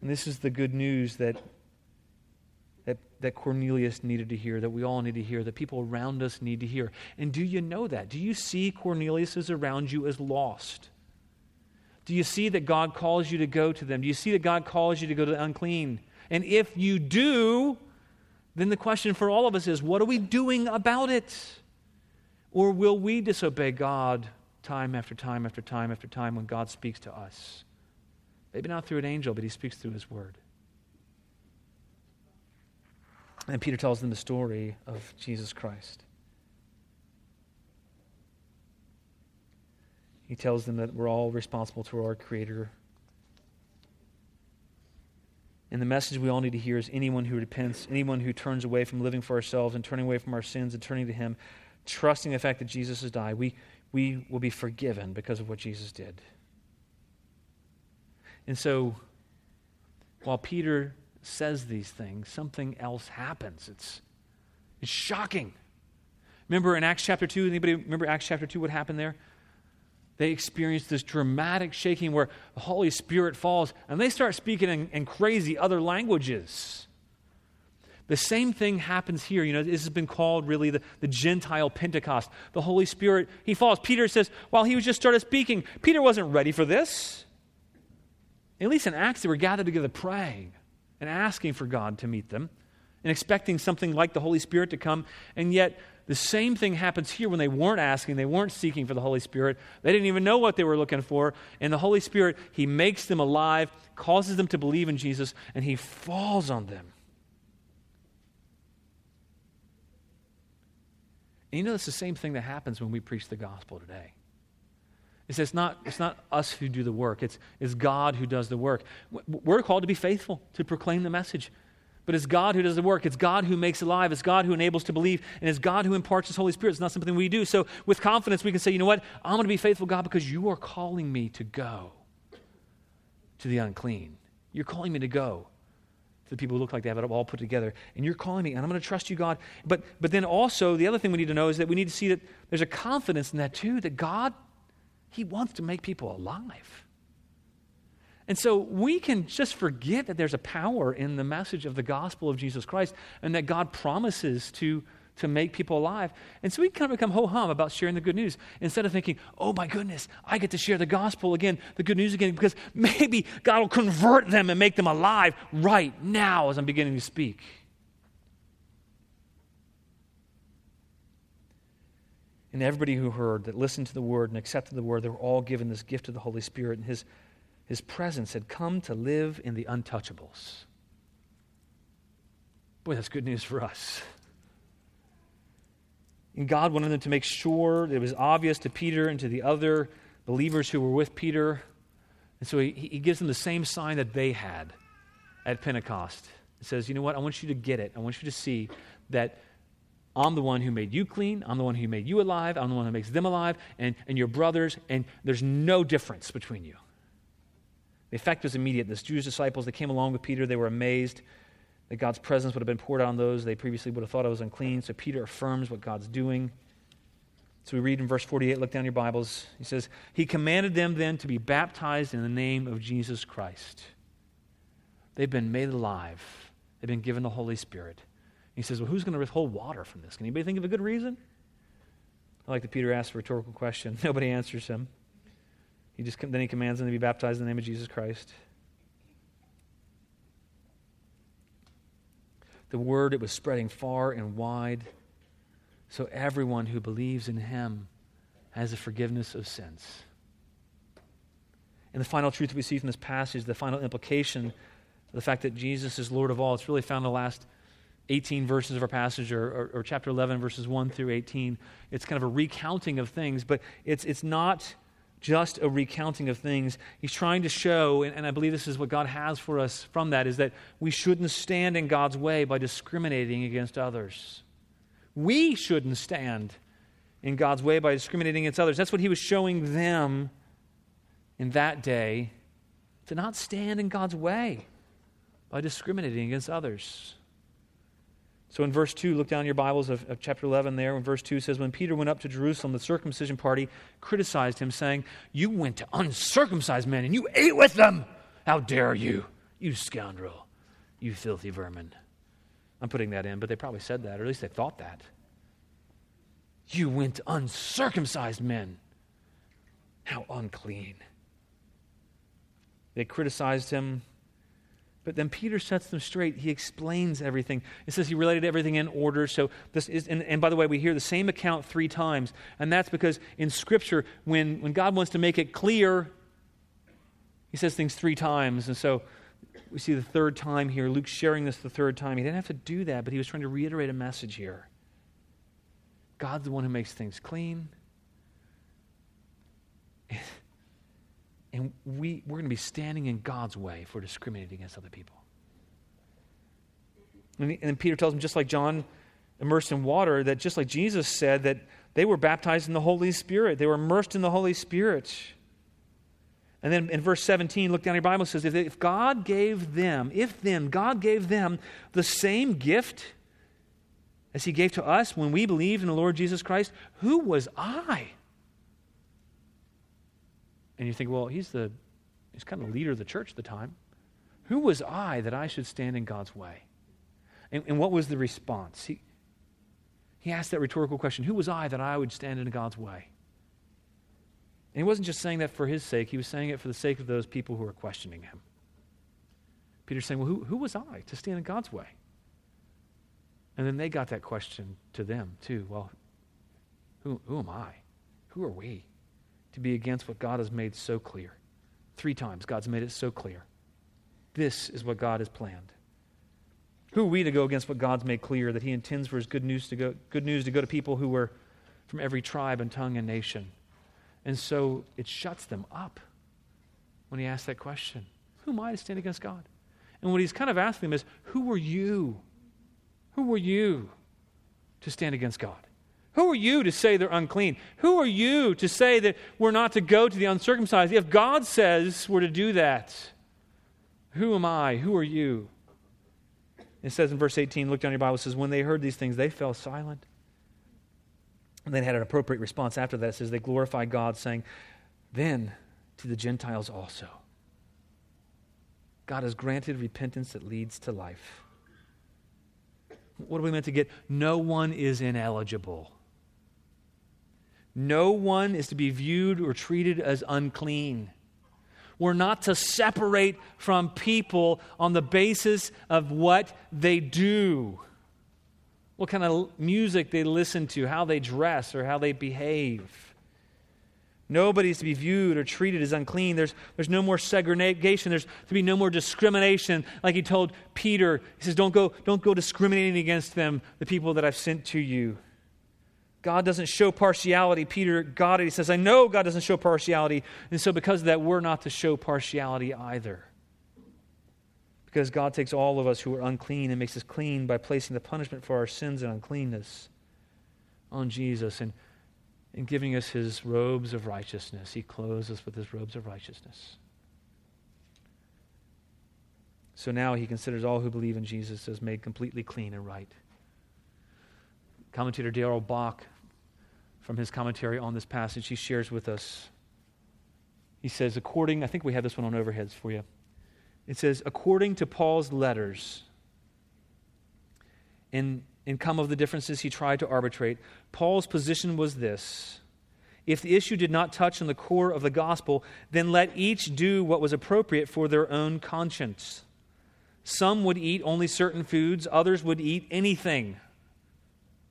And this is the good news that, that, that Cornelius needed to hear, that we all need to hear, that people around us need to hear. And do you know that? Do you see Cornelius around you as lost? Do you see that God calls you to go to them? Do you see that God calls you to go to the unclean? And if you do, then the question for all of us is what are we doing about it? Or will we disobey God time after time after time after time when God speaks to us? Maybe not through an angel, but he speaks through his word. And Peter tells them the story of Jesus Christ. He tells them that we're all responsible to our Creator and the message we all need to hear is anyone who repents, anyone who turns away from living for ourselves and turning away from our sins and turning to Him, trusting the fact that Jesus has died, we, we will be forgiven because of what Jesus did. And so, while Peter says these things, something else happens. It's, it's shocking. Remember in Acts chapter 2, anybody remember Acts chapter 2, what happened there? They experience this dramatic shaking where the Holy Spirit falls and they start speaking in, in, crazy other languages. The same thing happens here. You know, this has been called really the, the Gentile Pentecost. The Holy Spirit, he falls. Peter says, while he was just started speaking, Peter wasn't ready for this. At least in Acts, they were gathered together praying and asking for God to meet them and expecting something like the Holy Spirit to come. And yet, the same thing happens here when they weren't asking, they weren't seeking for the Holy Spirit. They didn't even know what they were looking for. And the Holy Spirit, He makes them alive, causes them to believe in Jesus, and He falls on them. And you know, it's the same thing that happens when we preach the gospel today. It's, it's, not, it's not us who do the work, it's, it's God who does the work. We're called to be faithful, to proclaim the message. But it's God who does the work. It's God who makes alive. It's God who enables to believe. And it's God who imparts His Holy Spirit. It's not something we do. So, with confidence, we can say, you know what? I'm going to be faithful, God, because you are calling me to go to the unclean. You're calling me to go to the people who look like they have it all put together. And you're calling me, and I'm going to trust you, God. But, but then also, the other thing we need to know is that we need to see that there's a confidence in that, too, that God, He wants to make people alive. And so we can just forget that there's a power in the message of the gospel of Jesus Christ and that God promises to, to make people alive. And so we kind of become ho hum about sharing the good news instead of thinking, oh my goodness, I get to share the gospel again, the good news again, because maybe God will convert them and make them alive right now as I'm beginning to speak. And everybody who heard, that listened to the word and accepted the word, they were all given this gift of the Holy Spirit and his his presence had come to live in the untouchables. Boy, that's good news for us. And God wanted them to make sure it was obvious to Peter and to the other believers who were with Peter. And so he, he gives them the same sign that they had at Pentecost. He says, You know what? I want you to get it. I want you to see that I'm the one who made you clean. I'm the one who made you alive. I'm the one who makes them alive and, and your brothers. And there's no difference between you. The effect was immediate. The Jewish disciples that came along with Peter, they were amazed that God's presence would have been poured on those they previously would have thought it was unclean. So Peter affirms what God's doing. So we read in verse 48, look down your Bibles. He says, He commanded them then to be baptized in the name of Jesus Christ. They've been made alive, they've been given the Holy Spirit. He says, Well, who's going to withhold water from this? Can anybody think of a good reason? I like that Peter asks a rhetorical question. Nobody answers him. He just then he commands them to be baptized in the name of Jesus Christ. The word it was spreading far and wide, so everyone who believes in him has a forgiveness of sins. And the final truth we see from this passage, the final implication the fact that Jesus is Lord of all. It's really found in the last 18 verses of our passage, or, or, or, chapter 11, verses 1 through 18. It's kind of a recounting of things, but it's, it's not just a recounting of things. He's trying to show, and, and I believe this is what God has for us from that, is that we shouldn't stand in God's way by discriminating against others. We shouldn't stand in God's way by discriminating against others. That's what he was showing them in that day to not stand in God's way by discriminating against others. So in verse 2, look down your Bibles of, of, chapter 11 there. When verse 2 says, When Peter went up to Jerusalem, the circumcision party criticized him, saying, You went to uncircumcised men and you ate with them. How dare you, you scoundrel, you filthy vermin. I'm putting that in, but they probably said that, or at least they thought that. You went to uncircumcised men. How unclean. They criticized him but then Peter sets them straight. He explains everything. It says he related everything in order. So this is, and, and, by the way, we hear the same account three times. And that's because in Scripture, when, when God wants to make it clear, he says things three times. And so we see the third time here. Luke sharing this the third time. He didn't have to do that, but he was trying to reiterate a message here. God's the one who makes things clean. And we, we're going to be standing in God's way if we're discriminating against other people. And, and then Peter tells him, just like John immersed in water, that just like Jesus said, that they were baptized in the Holy Spirit. They were immersed in the Holy Spirit. And then in verse 17, look down your Bible, says, if, if God gave them, if then God gave them the same gift as he gave to us when we believed in the Lord Jesus Christ, who was I and you think, well, he's the he's kind of the leader of the church at the time. Who was I that I should stand in God's way? And, and what was the response? He, he asked that rhetorical question Who was I that I would stand in God's way? And he wasn't just saying that for his sake, he was saying it for the sake of those people who were questioning him. Peter's saying, Well, who, who was I to stand in God's way? And then they got that question to them, too. Well, who, who am I? Who are we? To be against what God has made so clear. Three times God's made it so clear. This is what God has planned. Who are we to go against what God's made clear that He intends for His good news to go, good news to go to people who were from every tribe and tongue and nation? And so it shuts them up when He asks that question Who am I to stand against God? And what He's kind of asking them is Who are you? Who were you to stand against God? Who are you to say they're unclean? Who are you to say that we're not to go to the uncircumcised? If God says we're to do that, who am I? Who are you? It says in verse 18, look down your Bible, it says, When they heard these things, they fell silent. And then had an appropriate response after that. It says, They glorified God, saying, Then to the Gentiles also. God has granted repentance that leads to life. What are we meant to get? No one is ineligible. No one is to be viewed or treated as unclean. We're not to separate from people on the basis of what they do, what kind of music they listen to, how they dress, or how they behave. Nobody's to be viewed or treated as unclean. There's, there's no more segregation. There's to be no more discrimination. Like he told Peter, he says, don't go, don't go discriminating against them, the people that I've sent to you. God doesn't show partiality. Peter got it. He says, I know God doesn't show partiality. And so, because of that, we're not to show partiality either. Because God takes all of us who are unclean and makes us clean by placing the punishment for our sins and uncleanness on Jesus and, and giving us his robes of righteousness. He clothes us with his robes of righteousness. So now he considers all who believe in Jesus as made completely clean and right. Commentator Darrell Bock from his commentary on this passage, he shares with us. He says, according, I think we have this one on overheads for you. It says, according to Paul's letters, in, in come of the differences he tried to arbitrate, Paul's position was this. If the issue did not touch on the core of the gospel, then let each do what was appropriate for their own conscience. Some would eat only certain foods, others would eat anything.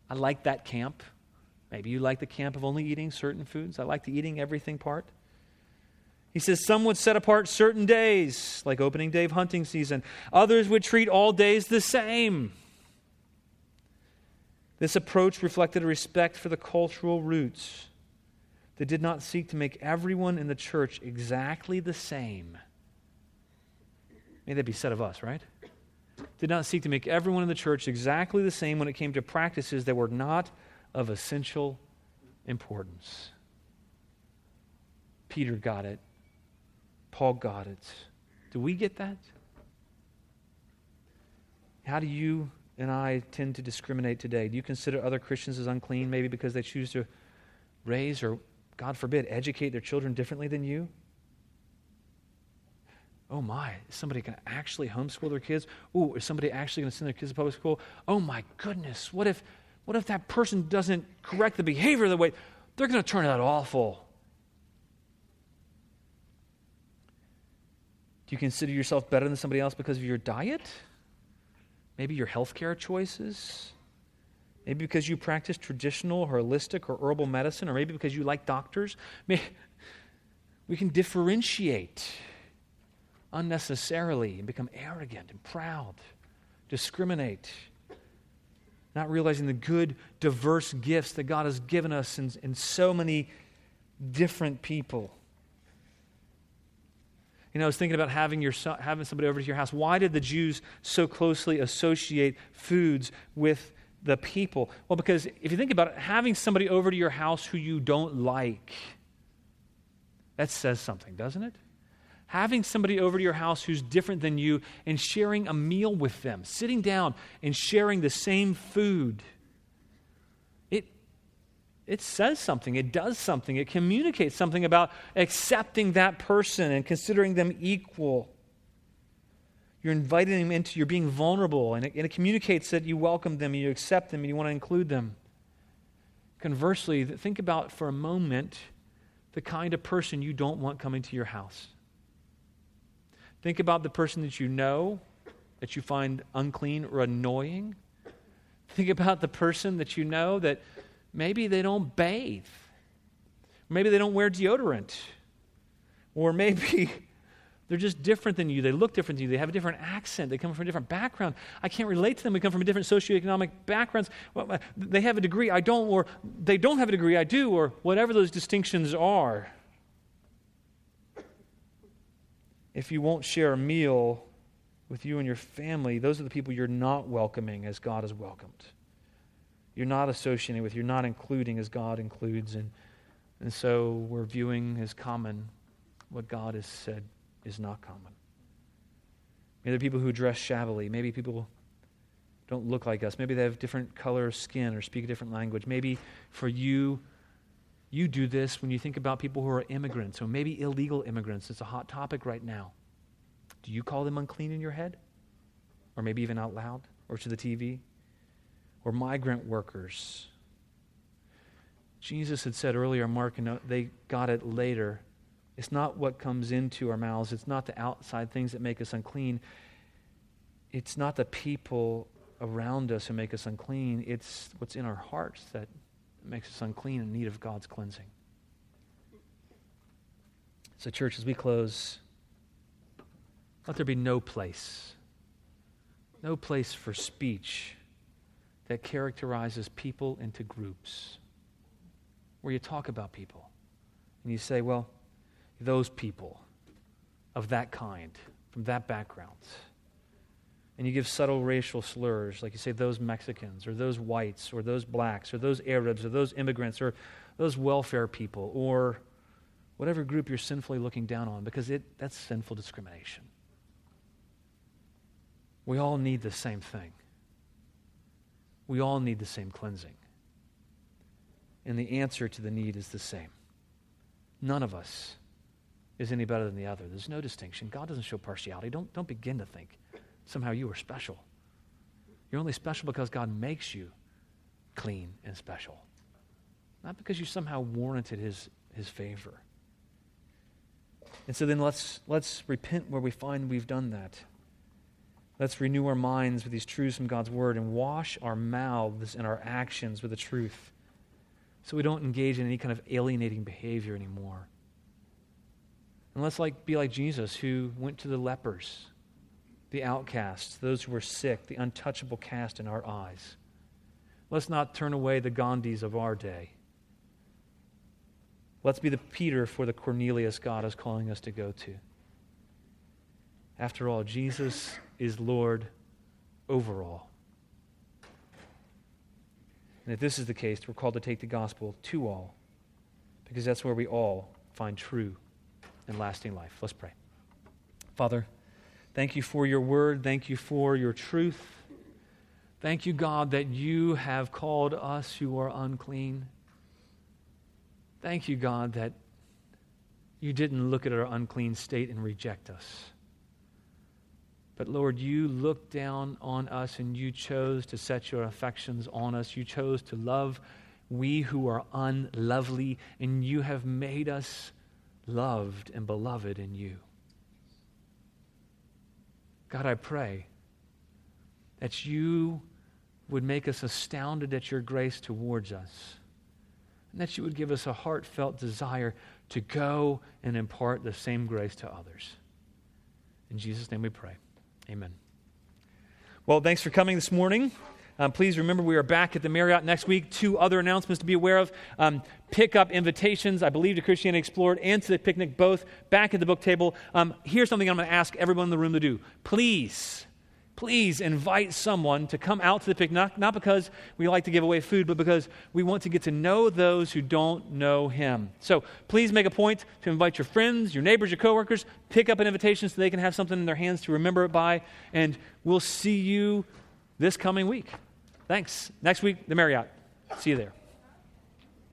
I like that camp. Maybe you like the camp of only eating certain foods. I like the eating everything part. He says some would set apart certain days, like opening day of hunting season. Others would treat all days the same. This approach reflected a respect for the cultural roots that did not seek to make everyone in the church exactly the same. May that be said of us, right? Did not seek to make everyone in the church exactly the same when it came to practices that were not of essential importance. Peter got it. Paul got it. Do we get that? How do you and I tend to discriminate today? Do you consider other Christians as unclean, maybe because they choose to raise or, God forbid, educate their children differently than you? Oh my, is somebody going to actually homeschool their kids? Ooh, is somebody actually going to send their kids to public school? Oh my goodness, what if, what if that person doesn't correct the behavior the way they're going to turn out awful? Do you consider yourself better than somebody else because of your diet? Maybe your healthcare choices? Maybe because you practice traditional, holistic, or herbal medicine, or maybe because you like doctors? Maybe we can differentiate unnecessarily and become arrogant and proud, discriminate, not realizing the good, diverse gifts that God has given us in, in so many different people. You know, I was thinking about having, your, having somebody over to your house. Why did the Jews so closely associate foods with the people? Well, because if you think about it, having somebody over to your house who you don't like, that says something, doesn't it? Having somebody over to your house who's different than you and sharing a meal with them, sitting down and sharing the same food it it says something, it does something, it communicates something about accepting that person and considering them equal. You're inviting them into, you're being vulnerable, and it, and it communicates that you welcome them, and you accept them, and you want to include them. Conversely, think about for a moment the kind of person you don't want coming to your house. Think about the person that you know that you find unclean or annoying. Think about the person that you know that Maybe they don't bathe. Maybe they don't wear deodorant. Or maybe they're just different than you. They look different than you. They have a different accent. They come from a different background. I can't relate to them. We come from a different socioeconomic backgrounds. Uh, they have a degree, I don't, or they don't have a degree, I do, or whatever those distinctions are. If you won't share a meal with you and your family, those are the people you're not welcoming as God has welcomed you're not associating with, you're not including as God includes. And, and so we're viewing as common what God has said is not common. Maybe there are people who dress shabbily. Maybe people don't look like us. Maybe they have different color skin or speak a different language. Maybe for you, you do this when you think about people who are immigrants or maybe illegal immigrants. It's a hot topic right now. Do you call them unclean in your head? Or maybe even out loud or to the TV? or migrant workers. Jesus had said earlier, Mark, and they got it later. It's not what comes into our mouths, it's not the outside things that make us unclean. It's not the people around us who make us unclean, it's what's in our hearts that makes us unclean in need of God's cleansing. So, church, as we close, let there be no place, no place for speech that characterizes people into groups, where you talk about people and you say, well, those people of that kind, from that background. And you give subtle racial slurs, like you say, those Mexicans, or those whites, or those blacks, or those Arabs, or those immigrants, or those welfare people, or whatever group you're sinfully looking down on, because it, that's sinful discrimination. We all need the same thing we all need the same cleansing. And the answer to the need is the same. None of us is any better than the other. There's no distinction. God doesn't show partiality. Don't, don't begin to think somehow you are special. You're only special because God makes you clean and special, not because you somehow warranted his, his favor. And so then let's, let's repent where we find we've done that. Let's renew our minds with these truths from God's Word and wash our mouths and our actions with the truth so we don't engage in any kind of alienating behavior anymore. And let's like, be like Jesus, who went to the lepers, the outcasts, those who were sick, the untouchable caste in our eyes. Let's not turn away the Gandhis of our day. Let's be the Peter for the Cornelius God is calling us to go to. After all, Jesus is Lord over all. And if this is the case, we're called to take the gospel to all, because that's where we all find true and lasting life. Let's pray. Father, thank you for your word. Thank you for your truth. Thank you, God, that you have called us who are unclean. Thank you, God, that you didn't look at our unclean state and reject us. But Lord, you looked down on us and you chose to set your affections on us. You chose to love we who are unlovely, and you have made us loved and beloved in you. God, I pray that you would make us astounded at your grace towards us, and that you would give us a heartfelt desire to go and impart the same grace to others. In Jesus' name we pray. Amen. Well, thanks for coming this morning. Um, please remember, we are back at the Marriott next week. Two other announcements to be aware of. Um, pick up invitations, I believe, to Christianity Explored and to the picnic, both back at the book table. Um, here's something I'm going to ask everyone in the room to do. Please, please invite someone to come out to the picnic, not, not because we like to give away food, but because we want to get to know those who don't know Him. So please make a point to invite your friends, your neighbors, your coworkers. Pick up an invitation so they can have something in their hands to remember it by. And we'll see you this coming week. Thanks. Next week, the Marriott. See you there.